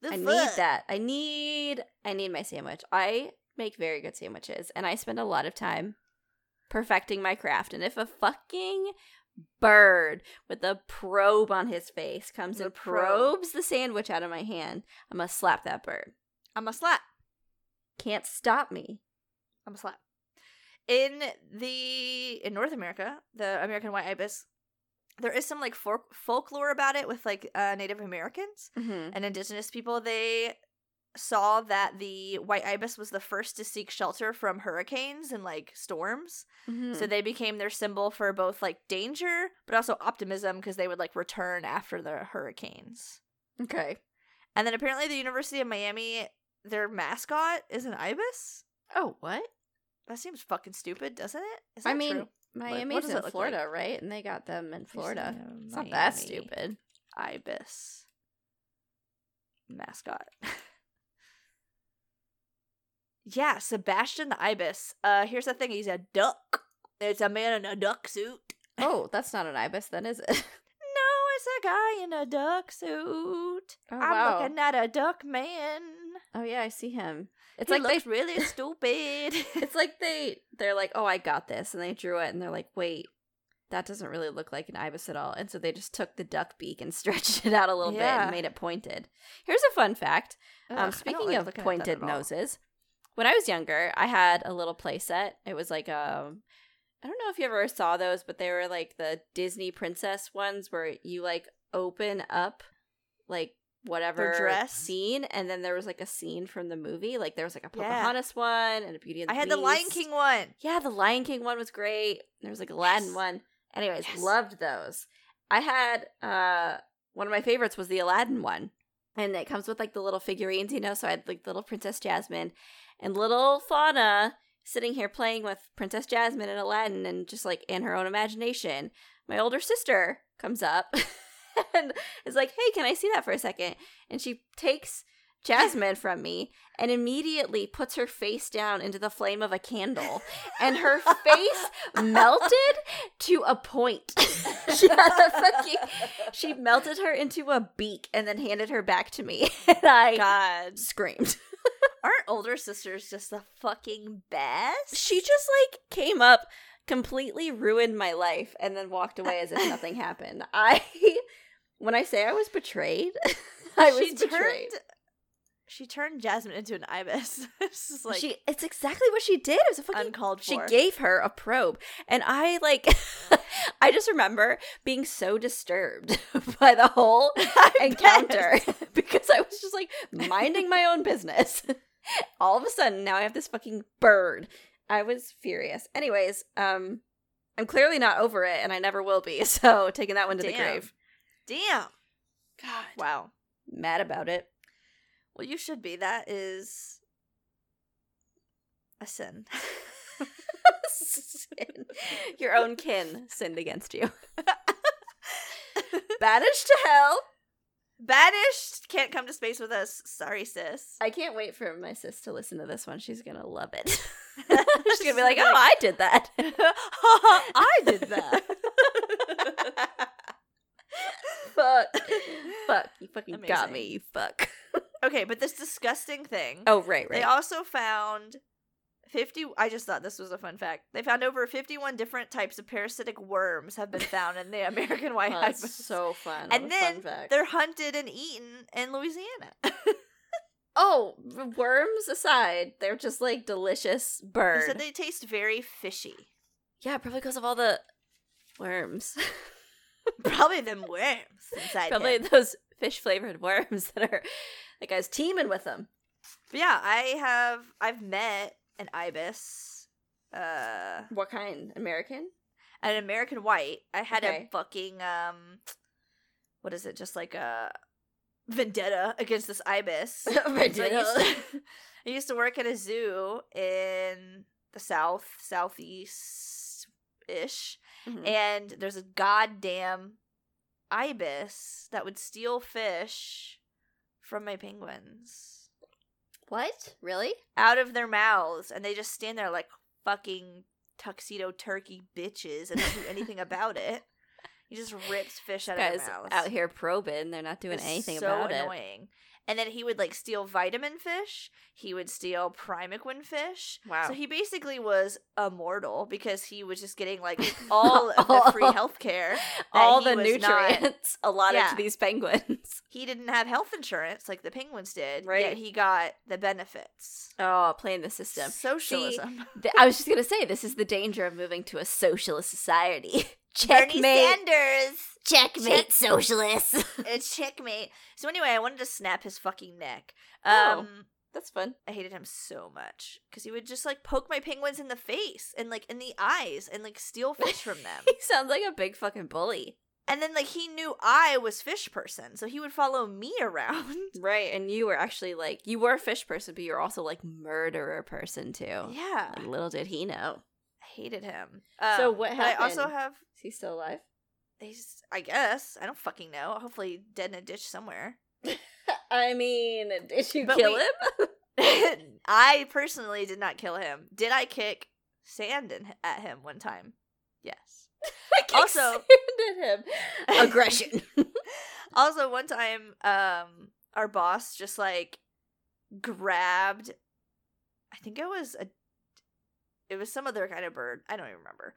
The I need that. I need I need my sandwich. I make very good sandwiches and I spend a lot of time perfecting my craft. And if a fucking bird with a probe on his face comes The and probe. probes the sandwich out of my hand, I'm gonna slap that bird. I'm a slap. Can't stop me. I'm a slap. In the in North America, the American white ibis, there is some like folk- folklore about it with like uh, Native Americans Mm-hmm. and indigenous people. They saw that the white ibis was the first to seek shelter from hurricanes and like storms. Mm-hmm. So they became their symbol for both like danger but also optimism because they would like return after the hurricanes. okay. And then apparently the University of Miami their mascot is an ibis. Oh, what? That seems fucking stupid, doesn't it? Is I that mean, true? Miami's in Florida, right? And they got them in Florida. It's not that stupid. Ibis. mascot. [laughs] yeah, Sebastian the ibis. Uh, here's the thing: he's a duck. It's a man in a duck suit. Oh, [laughs] that's not an ibis, then, is it? [laughs] No, it's a guy in a duck suit. Oh, I'm wow. looking at a duck man. Oh yeah, I see him. It's he like looks they really stupid. [laughs] it's like they they're like, "Oh, I got this." And they drew it and they're like, "Wait, that doesn't really look like an ibis at all." And so they just took the duck beak and [laughs] stretched it out a little bit and made it pointed. Here's a fun fact. Ugh, Um speaking like of looking at that pointed noses, when I was younger, I had a little play set. It was like um I don't know if you ever saw those, but they were like the Disney princess ones where you like open up like whatever dress? scene and then there was like a scene from the movie. Like there was like a Yeah. Pocahontas one and a Beauty and the I had the Lion King one. Yeah, the Lion King one was great. There was like Aladdin Yes. one. Anyways, Yes. loved those. I had uh one of my favorites was the Aladdin one. And it comes with like the little figurines, you know, so I had like little Princess Jasmine and little Fauna sitting here playing with Princess Jasmine and Aladdin and just like in her own imagination. My older sister comes up [laughs] [laughs] and is like, "Hey, can I see that for a second? And she takes Jasmine from me and immediately puts her face down into the flame of a candle, and her face [laughs] melted to a point. [laughs] she had a fucking. She melted her into a beak and then handed her back to me, and I God. screamed. Aren't older sisters just the fucking best? She just like came up, completely ruined my life, and then walked away as if nothing happened. I, when I say I was betrayed, [laughs] I was she betrayed. turned she turned Jasmine into an ibis. [laughs] it's like she it's exactly what she did. It was a fucking uncalled For. she gave her a probe and i like [laughs] i just remember being so disturbed by the whole encounter because i was just like minding my own business all of a sudden now i have this fucking bird i was furious anyways um i'm clearly not over it and i never will be so taking that one to the grave Damn. god Wow. mad about it Well, you should be. That is a sin. [laughs] Sin. your own kin sinned against you [laughs] banished to hell Banished can't come to space with us. Sorry, sis. I can't wait for my sis to listen to this one. She's gonna love it. [laughs] She's gonna be like, "Oh, I did that." I did that. Fuck, [laughs] fuck, you fucking got me, you fuck. [laughs] okay, but this disgusting thing. Oh, right, right. They also found 50 I just thought this was a fun fact. They found over 51 different types of parasitic worms have been found in the [laughs] American white Oh, that's so fun. and then fun fact. they're hunted and eaten in Louisiana. oh, worms aside, they're just like delicious they bird. said they taste very fishy. yeah, probably because of all the worms. Probably them worms inside probably him. those fish flavored worms [laughs] that are that guy's teaming with them. But yeah, I have I've met an ibis. Uh What kind? American? an American white. I had Okay. a fucking um what is it? Just like a vendetta against this ibis. So I used, to, I used to work at a zoo in the south, southeast ish, Mhm. and there's a goddamn ibis that would steal fish from my penguins What? Really? out of their mouths, and they just stand there like fucking tuxedo turkey bitches and don't do anything about it. He just rips fish out of their mouths. out here probing. They're not doing It's anything so about it. And then he would like steal vitamin fish. He would steal primaquine fish. Wow. So he basically was immortal because he was just getting like [laughs] all of the free health care. All the was not- nutrients allotted Yeah. to these penguins. [laughs] He didn't have health insurance like the penguins did. Right. Yet he got the benefits. Oh, playing the system. Socialism. Th- I was just gonna say this is the danger of moving to a socialist society. [laughs] Bernie Checkmate. Sanders. Checkmate, Check- socialists. [laughs] It's checkmate. So anyway, I wanted to snap his fucking neck. Oh. Um, That's fun. I hated him so much because he would just like poke my penguins in the face and like in the eyes and like steal [laughs] fish from them. He sounds like a big fucking bully. and then like he knew I was fish person, so he would follow me [laughs] around. Right, and you were actually like you were a fish person, but you're also like murderer person too. yeah, Like, little did he know. Hated him. So Um, what but I also have. Is he still alive? He's, I guess, I don't fucking know. Hopefully, dead in a ditch somewhere. [laughs] I mean, did you But kill we- him? [laughs] [laughs] I personally did not kill him. Did I kick sand in, at him one time? Yes. I kicked Also- sand at him. Aggression. Also, one time, um, our boss just like grabbed. I think it was a. It was some other kind of bird. I don't even remember.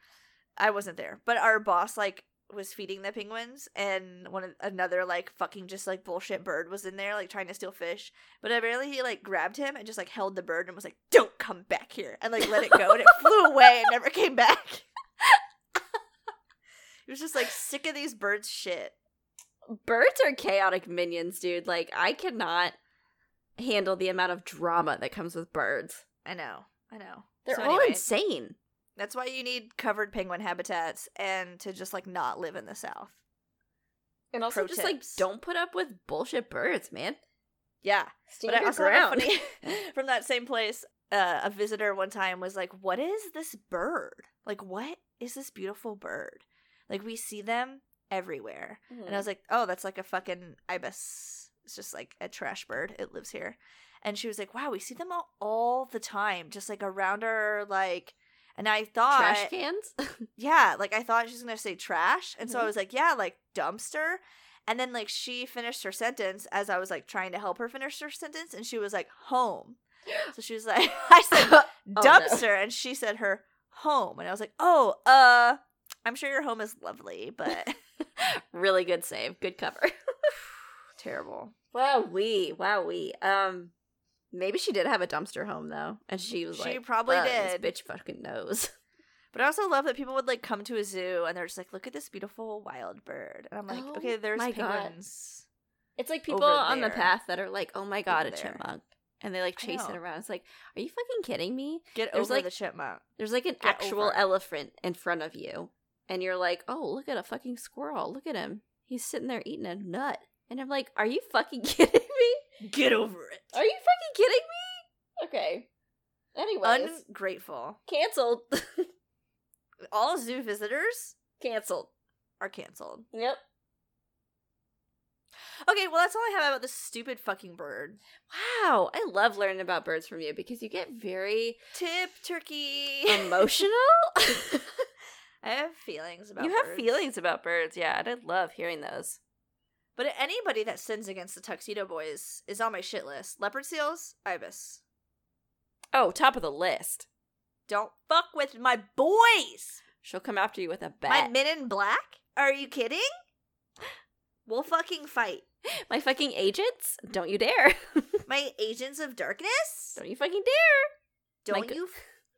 I wasn't there, but our boss like was feeding the penguins, and one of, another like fucking just like bullshit bird was in there like trying to steal fish. But apparently he like grabbed him and just like held the bird and was like, "Don't come back here," and like let it go, and it [laughs] flew away and never came back. [laughs] he was just like sick of these birds' shit. Birds are chaotic minions, dude. Like, I cannot handle the amount of drama that comes with birds. I know. I know. They're So all anyway, insane. That's why you need covered penguin habitats and to just like not live in the south. And also, Pro just like, don't put up with bullshit birds, man. Yeah. Stand but I also ground. funny [laughs] [laughs] from that same place. Uh, a visitor one time was like, "What is this bird? Like, what is this beautiful bird? Like, we see them everywhere." And I was like, "Oh, that's like a fucking ibis. It's just like a trash bird. It lives here." And she was like, "Wow, we see them all, all the time, just like around our like." And I thought, trash cans. [laughs] yeah, like I thought she was gonna say trash, and so I Mhm. was like, yeah, like dumpster. And then like she finished her sentence as I was like trying to help her finish her sentence, and she was like home. [gasps] So she was like, [laughs] I said Oh, no. dumpster, and she said her home, and I was like, oh, uh, I'm sure your home is lovely, but [laughs] really good save. Good cover. [sighs] terrible. wow, we. Wow, we. Um, maybe she did have a dumpster home though, and she was like, She like, probably "Fuck, did. This bitch fucking knows. [laughs] But I also love that people would like come to a zoo and they're just like, look at this beautiful wild bird, and I'm like, Oh okay, there's my God. It's like people on the path that are like, "Oh my god, Over a there. chipmunk," and they like chase it around. It's like, are you fucking kidding me? Get There's, over like- the chipmunk. There's like an Get actual over elephant in front of you, and you're like, "Oh, look at a fucking squirrel! Look at him. He's sitting there eating a nut." And I'm like, "Are you fucking [laughs] kidding me? Get over it. Are you fucking kidding me?" Okay. Anyways, Ungrateful. canceled. [laughs] All zoo visitors canceled. are canceled. Yep. Okay, well that's all I have about this stupid fucking bird. Wow, I love learning about birds from you because you get very Tip turkey. emotional. [laughs] [laughs] I have feelings about you have feelings about birds, yeah, and I love hearing those. But anybody that sins against the tuxedo boys is on my shit list. Leopard seals, ibis. Oh, top of the list. Don't fuck with my boys. She'll come after you with a bat. My men in black? Are you kidding? [laughs] We'll fucking fight. My fucking agents? Don't you dare. [laughs] My agents of darkness? Don't you fucking dare. Don't you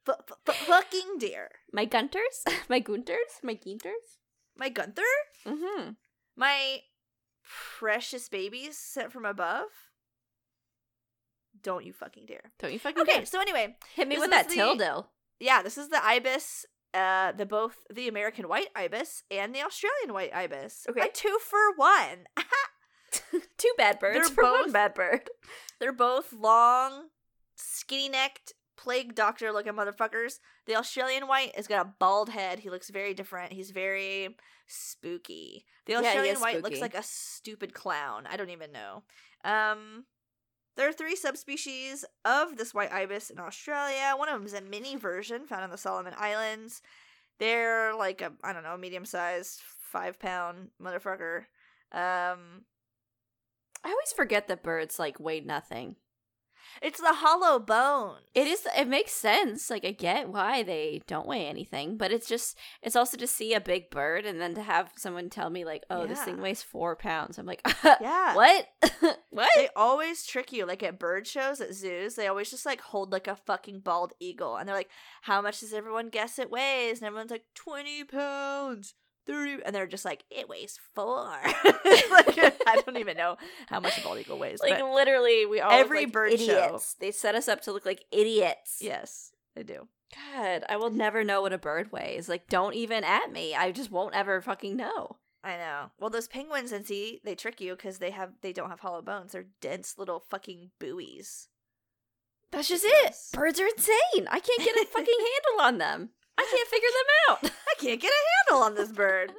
f- f- f- fucking dare. My Gunters? [laughs] My Gunters? My Ginters? My Gunther? Mm-hmm. My precious babies sent from above? Don't you fucking dare. Don't you fucking Okay, dare. so anyway, Hit me with that the- tilde. yeah, this is the ibis, uh, the both the American white ibis and the Australian white ibis. Okay. A two for one. [laughs] Two bad birds They're for one both- bad bird. They're both long, skinny necked, plague doctor looking motherfuckers. The Australian white has got a bald head. He looks very different. He's very spooky. The Yeah, he Australian is white looks like a stupid clown. I don't even know. Um, there are three subspecies of this white ibis in Australia. One of them is a mini version found on the Solomon Islands. They're like a I don't know medium sized five pound motherfucker. Um, I always forget that birds like weigh nothing. It's the hollow bone. It is. It makes sense. Like I get why they don't weigh anything, but it's just. It's also to see a big bird and then to have someone tell me like, "Oh, this thing weighs four pounds." I'm like, [laughs] Yeah. what? [laughs] what? They always trick you. Like at bird shows at zoos, they always just like hold like a fucking bald eagle. And they're like, how much does everyone guess it weighs? And everyone's like, 20 pounds, 30. And they're just like, it weighs four. [laughs] like, [laughs] I don't even know how much a bald eagle weighs. like literally, we all every like bird show- They set us up to look like idiots. yes, they do. God, I will never know what a bird weighs. Like, don't even at me. I just won't ever fucking know. I know. Well, those penguins and see, they trick you because they have they don't have hollow bones. They're dense little fucking buoys. That's just it. Birds are insane. I can't get a fucking [laughs] handle on them. I can't figure them out. Can't get a handle on this bird.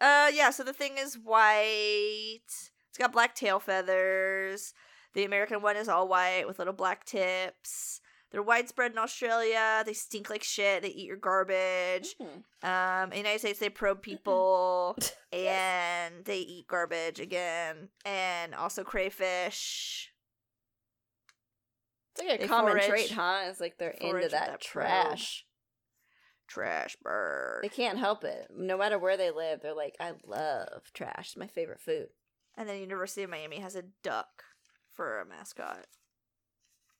Uh, yeah. So the thing is white. It's got black tail feathers. The American one is all white with little black tips. They're widespread in Australia. They stink like shit. They eat your garbage. Mm. Um, in the United States, they probe people [laughs] and they eat garbage again, and also crayfish. It's like a They common forage- trait, huh? It's like they're forage into that, that trash. Trash bird. They can't help it. No matter where they live, they're like, I love trash. It's my favorite food. And then University of Miami has a duck for a mascot.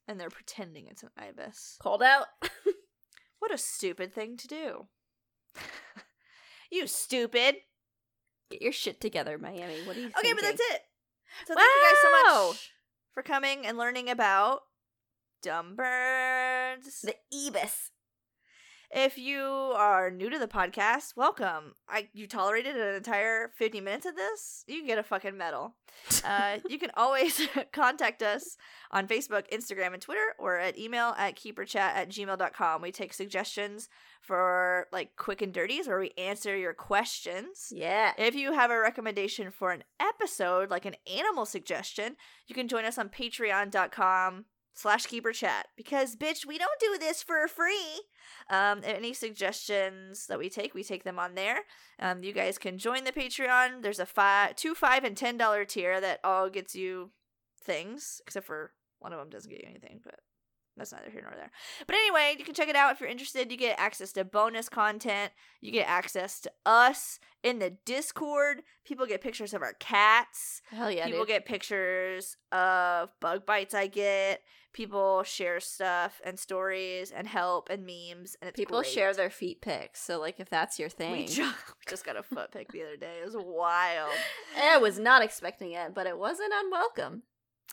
And they're pretending it's an ibis. Called out. [laughs] What a stupid thing to do. [laughs] you stupid. Get your shit together, Miami. What are you Okay, but that's it. So thank you guys so much for coming and learning about dumb birds. The ibis. If you are new to the podcast, welcome. I you tolerated an entire 50 minutes of this, you can get a fucking medal. [laughs] Uh, you can always [laughs] contact us on Facebook, Instagram, and Twitter, or at email at keeperchat at gmail.com. We take suggestions for like quick and dirties where we answer your questions. Yeah. If you have a recommendation for an episode, like an animal suggestion, you can join us on patreon.com slash keeper chat because bitch we don't do this for free. Um any suggestions that we take we take them on there. Um you guys can join the patreon. There's a five two five and ten dollar tier that all gets you things except for one of them doesn't get you anything but that's neither here nor there but anyway you can check it out if you're interested you get access to bonus content you get access to us in the discord people get pictures of our cats Hell yeah, people dude. get pictures of bug bites i get people share stuff and stories and help and memes and it's People great. share their feet pics. So, like, if that's your thing. we just, [laughs] we just got a foot pic the other day it was wild [laughs] I was not expecting it, but it wasn't unwelcome. [laughs]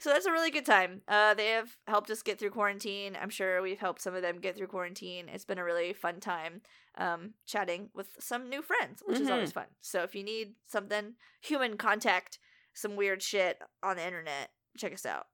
so that's a really good time. Uh they have helped us get through quarantine. I'm sure we've helped some of them get through quarantine. It's been a really fun time um chatting with some new friends which is Mhm. always fun. So if you need something human contact some weird shit on the internet check us out.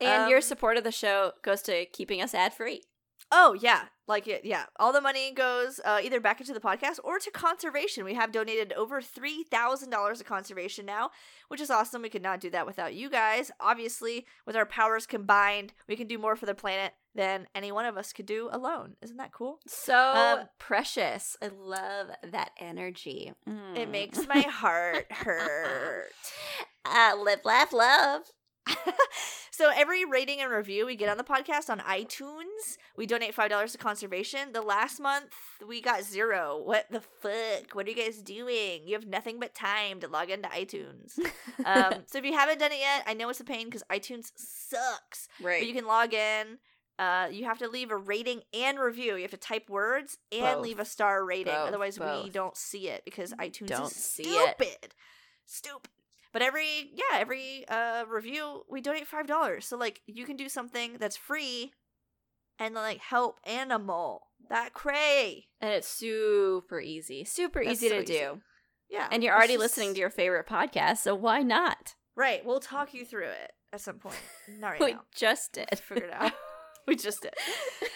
And your Um, support of the show goes to keeping us ad free. Oh yeah, like it. Yeah, all the money goes uh, either back into the podcast or to conservation. We have donated over three thousand dollars to conservation now, which is awesome. We could not do that without you guys. Obviously, with our powers combined, we can do more for the planet than any one of us could do alone. Isn't that cool? So Um, precious. I love that energy. It Mm. makes my [laughs] heart hurt. [laughs] uh, live, laugh, love. [laughs] so every rating and review we get on the podcast on iTunes, we donate five dollars to conservation. The last month we got zero. What the fuck? What are you guys doing? You have nothing but time to log into iTunes. [laughs] um, so if you haven't done it yet, I know it's a pain because iTunes sucks. right. But you can log in. Uh, you have to leave a rating and review. You have to type words and Both. leave a star rating. Both, Otherwise, we don't see it because iTunes Don't is see it. stupid. But every yeah, every uh review we donate five dollars. So like you can do something that's free and like help animal. That cray. and it's super easy. Super That's easy so to easy. do. Yeah. And you're already just- listening to your favorite podcast, so why not? Right. We'll talk you through it at some point. [laughs] Not right we now. just did. Let's figure it out. [laughs] we just did.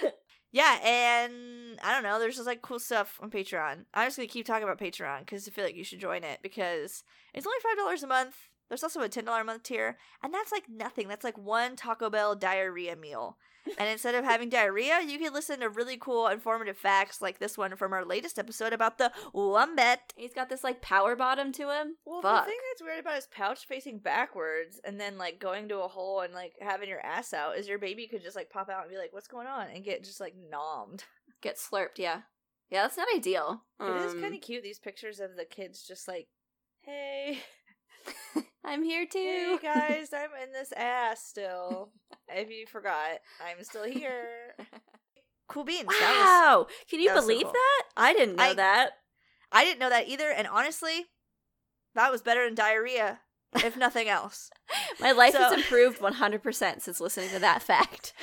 [laughs] Yeah, and I don't know. There's just like cool stuff on Patreon. I'm just gonna keep talking about Patreon because I feel like you should join it because it's only five dollars a month. There's also a ten dollar a month tier, and that's like nothing. That's like one Taco Bell diarrhea meal. And instead of having diarrhea, you can listen to really cool, informative facts like this one from our latest episode about the wombat. He's got this like power bottom to him. Well, Fuck. the thing that's weird about his pouch facing backwards and then like going to a hole and like having your ass out is your baby could just like pop out and be like, "What's going on?" and get just like nommed. Get slurped, yeah. Yeah, that's not ideal. it is Um, kind of cute. These pictures of the kids just like, "Hey, [laughs] I'm here hey too. guys, [laughs] I'm in this ass still. if you forgot, I'm still here." Cool beans. That was, Wow. Can you that was so believe cool. that? I didn't know I- that. I didn't know that either, and honestly, that was better than diarrhea, if nothing else. [laughs] My life has improved 100% since listening to that fact.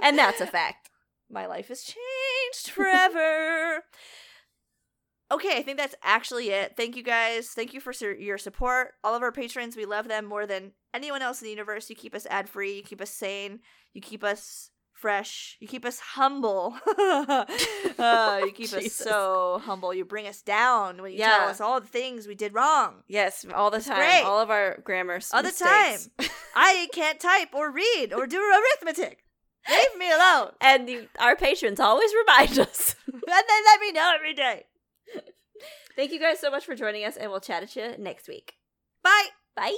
And that's a fact. My life has changed forever. Okay, I think that's actually it. Thank you guys. Thank you for sur- your support. All of our patrons, we love them more than anyone else in the universe. You keep us ad free. You keep us sane. You keep us fresh. You keep us humble. [laughs] uh, you [laughs] keep us so humble. You bring us down when you Yeah. tell us all the things we did wrong. Yes, all the It's time. great. All of our grammar All the mistakes. I [laughs] can't type or read or do arithmetic. Leave me alone. and you, our patrons always remind us. and then let me know every day. [laughs] Thank you guys so much for joining us, and we'll chat at you next week. Bye. Bye.